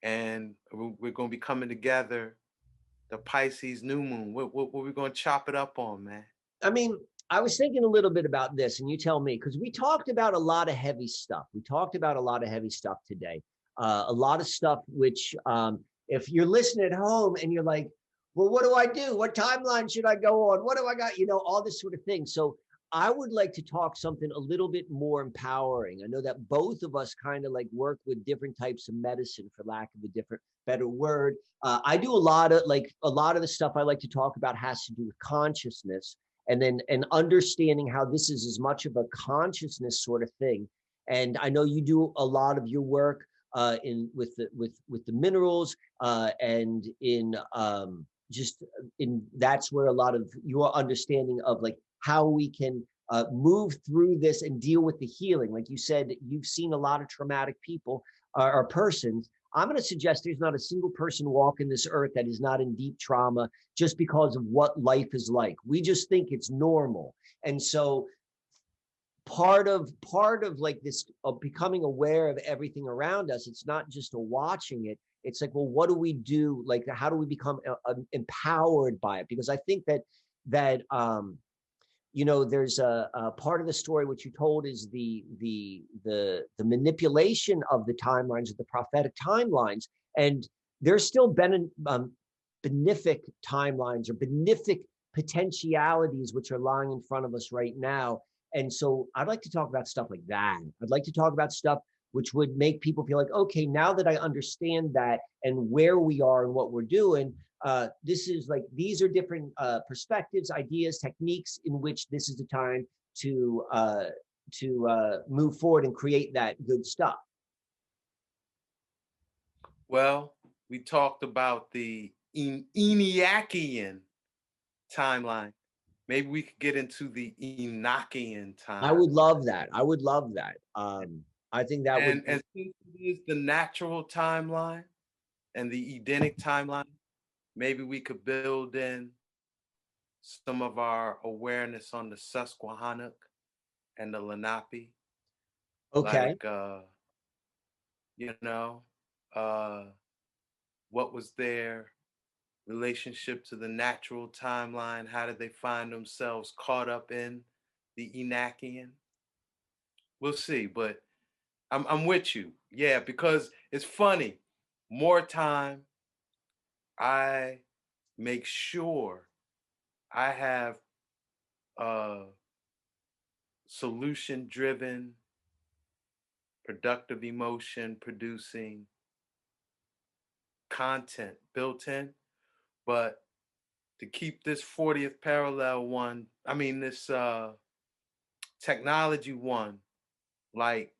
And we- we're gonna be coming together. The Pisces new moon. What what, what we gonna chop it up on, man? I mean, I was thinking a little bit about this, and you tell me, because we talked about a lot of heavy stuff. We talked about a lot of heavy stuff today. Uh, a lot of stuff which, um, if you're listening at home and you're like, well, what do I do? What timeline should I go on? What do I got? You know, all this sort of thing. So I would like to talk something a little bit more empowering. I know that both of us kind of like work with different types of medicine, for lack of a different, better word. Uh, I do a lot of like a lot of the stuff I like to talk about has to do with consciousness and then and understanding how this is as much of a consciousness sort of thing and i know you do a lot of your work uh in with the with with the minerals uh and in um just in that's where a lot of your understanding of like how we can uh, move through this and deal with the healing like you said you've seen a lot of traumatic people uh, or persons i'm going to suggest there's not a single person walking this earth that is not in deep trauma just because of what life is like. We just think it's normal. And so part of part of like this of becoming aware of everything around us, it's not just a watching it. It's like, well, what do we do? Like, how do we become uh, uh, empowered by it? Because I think that that um, you know, there's a, a part of the story which you told is the the the the manipulation of the timelines of the prophetic timelines, and there's still been um, benefic timelines or benefic potentialities which are lying in front of us right now. And so I'd like to talk about stuff like that. I'd like to talk about stuff which would make people feel like, okay, now that I understand that and where we are and what we're doing, uh, this is like, these are different uh, perspectives, ideas, techniques in which this is the time to uh, to uh, move forward and create that good stuff. Well, we talked about the En- Enochian timeline. Maybe we could get into the Enochian time. I would love that. I would love that. Um, I think that and, would. and since it is the natural timeline and the Edenic timeline, maybe we could build in some of our awareness on the Susquehannock and the Lenape. Okay. Like, uh, you know, uh, what was their relationship to the natural timeline? How did they find themselves caught up in the Enochian? We'll see, but I'm I'm with you. Yeah, because it's funny. More time, I make sure I have a solution driven, productive emotion producing content built in. But to keep this 40th parallel one, I mean this uh technology one, like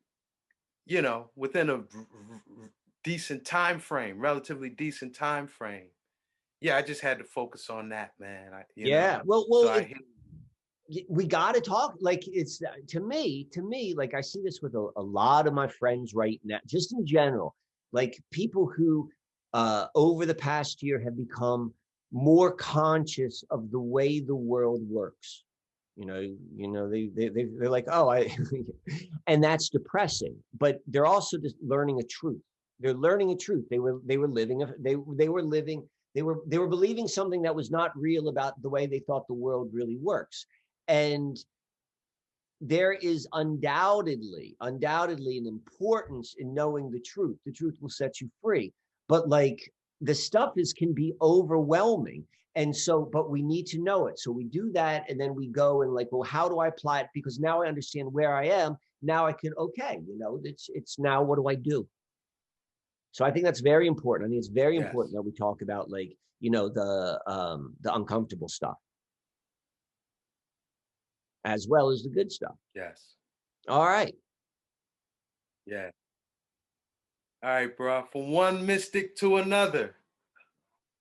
you know, within a decent time frame, relatively decent time frame. Yeah, I just had to focus on that, man. I, you know, yeah. Well, well, so it- y- we got to talk like it's uh, to me to me like i see this with a, a lot of my friends right now just in general like people who uh over the past year have become more conscious of the way the world works. You know you know they, they they- they're like oh i <laughs> and that's depressing. But they're also just learning a truth. They're learning a truth. They were they were living they they were living they were they were believing something that was not real about the way they thought the world really works. And there is undoubtedly undoubtedly an importance in knowing the truth. The truth will set you free. But like the stuff is can be overwhelming. And so but we need to know it. So we do that and then we go and like well how do i apply it? Because now i understand where i am. Now i can okay you know it's it's now what do i do? So i think that's very important. I think it's very Yes. important that we talk about like you know the um the uncomfortable stuff. As well as the good stuff. Yes, all right. Yeah. All right, bro. From one mystic to another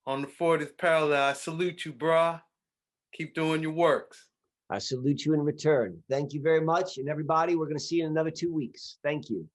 on the 40th parallel, I salute you, bro. Keep doing your works. I salute you in return. Thank you very much. And everybody, we're going to see you in another two weeks. Thank you.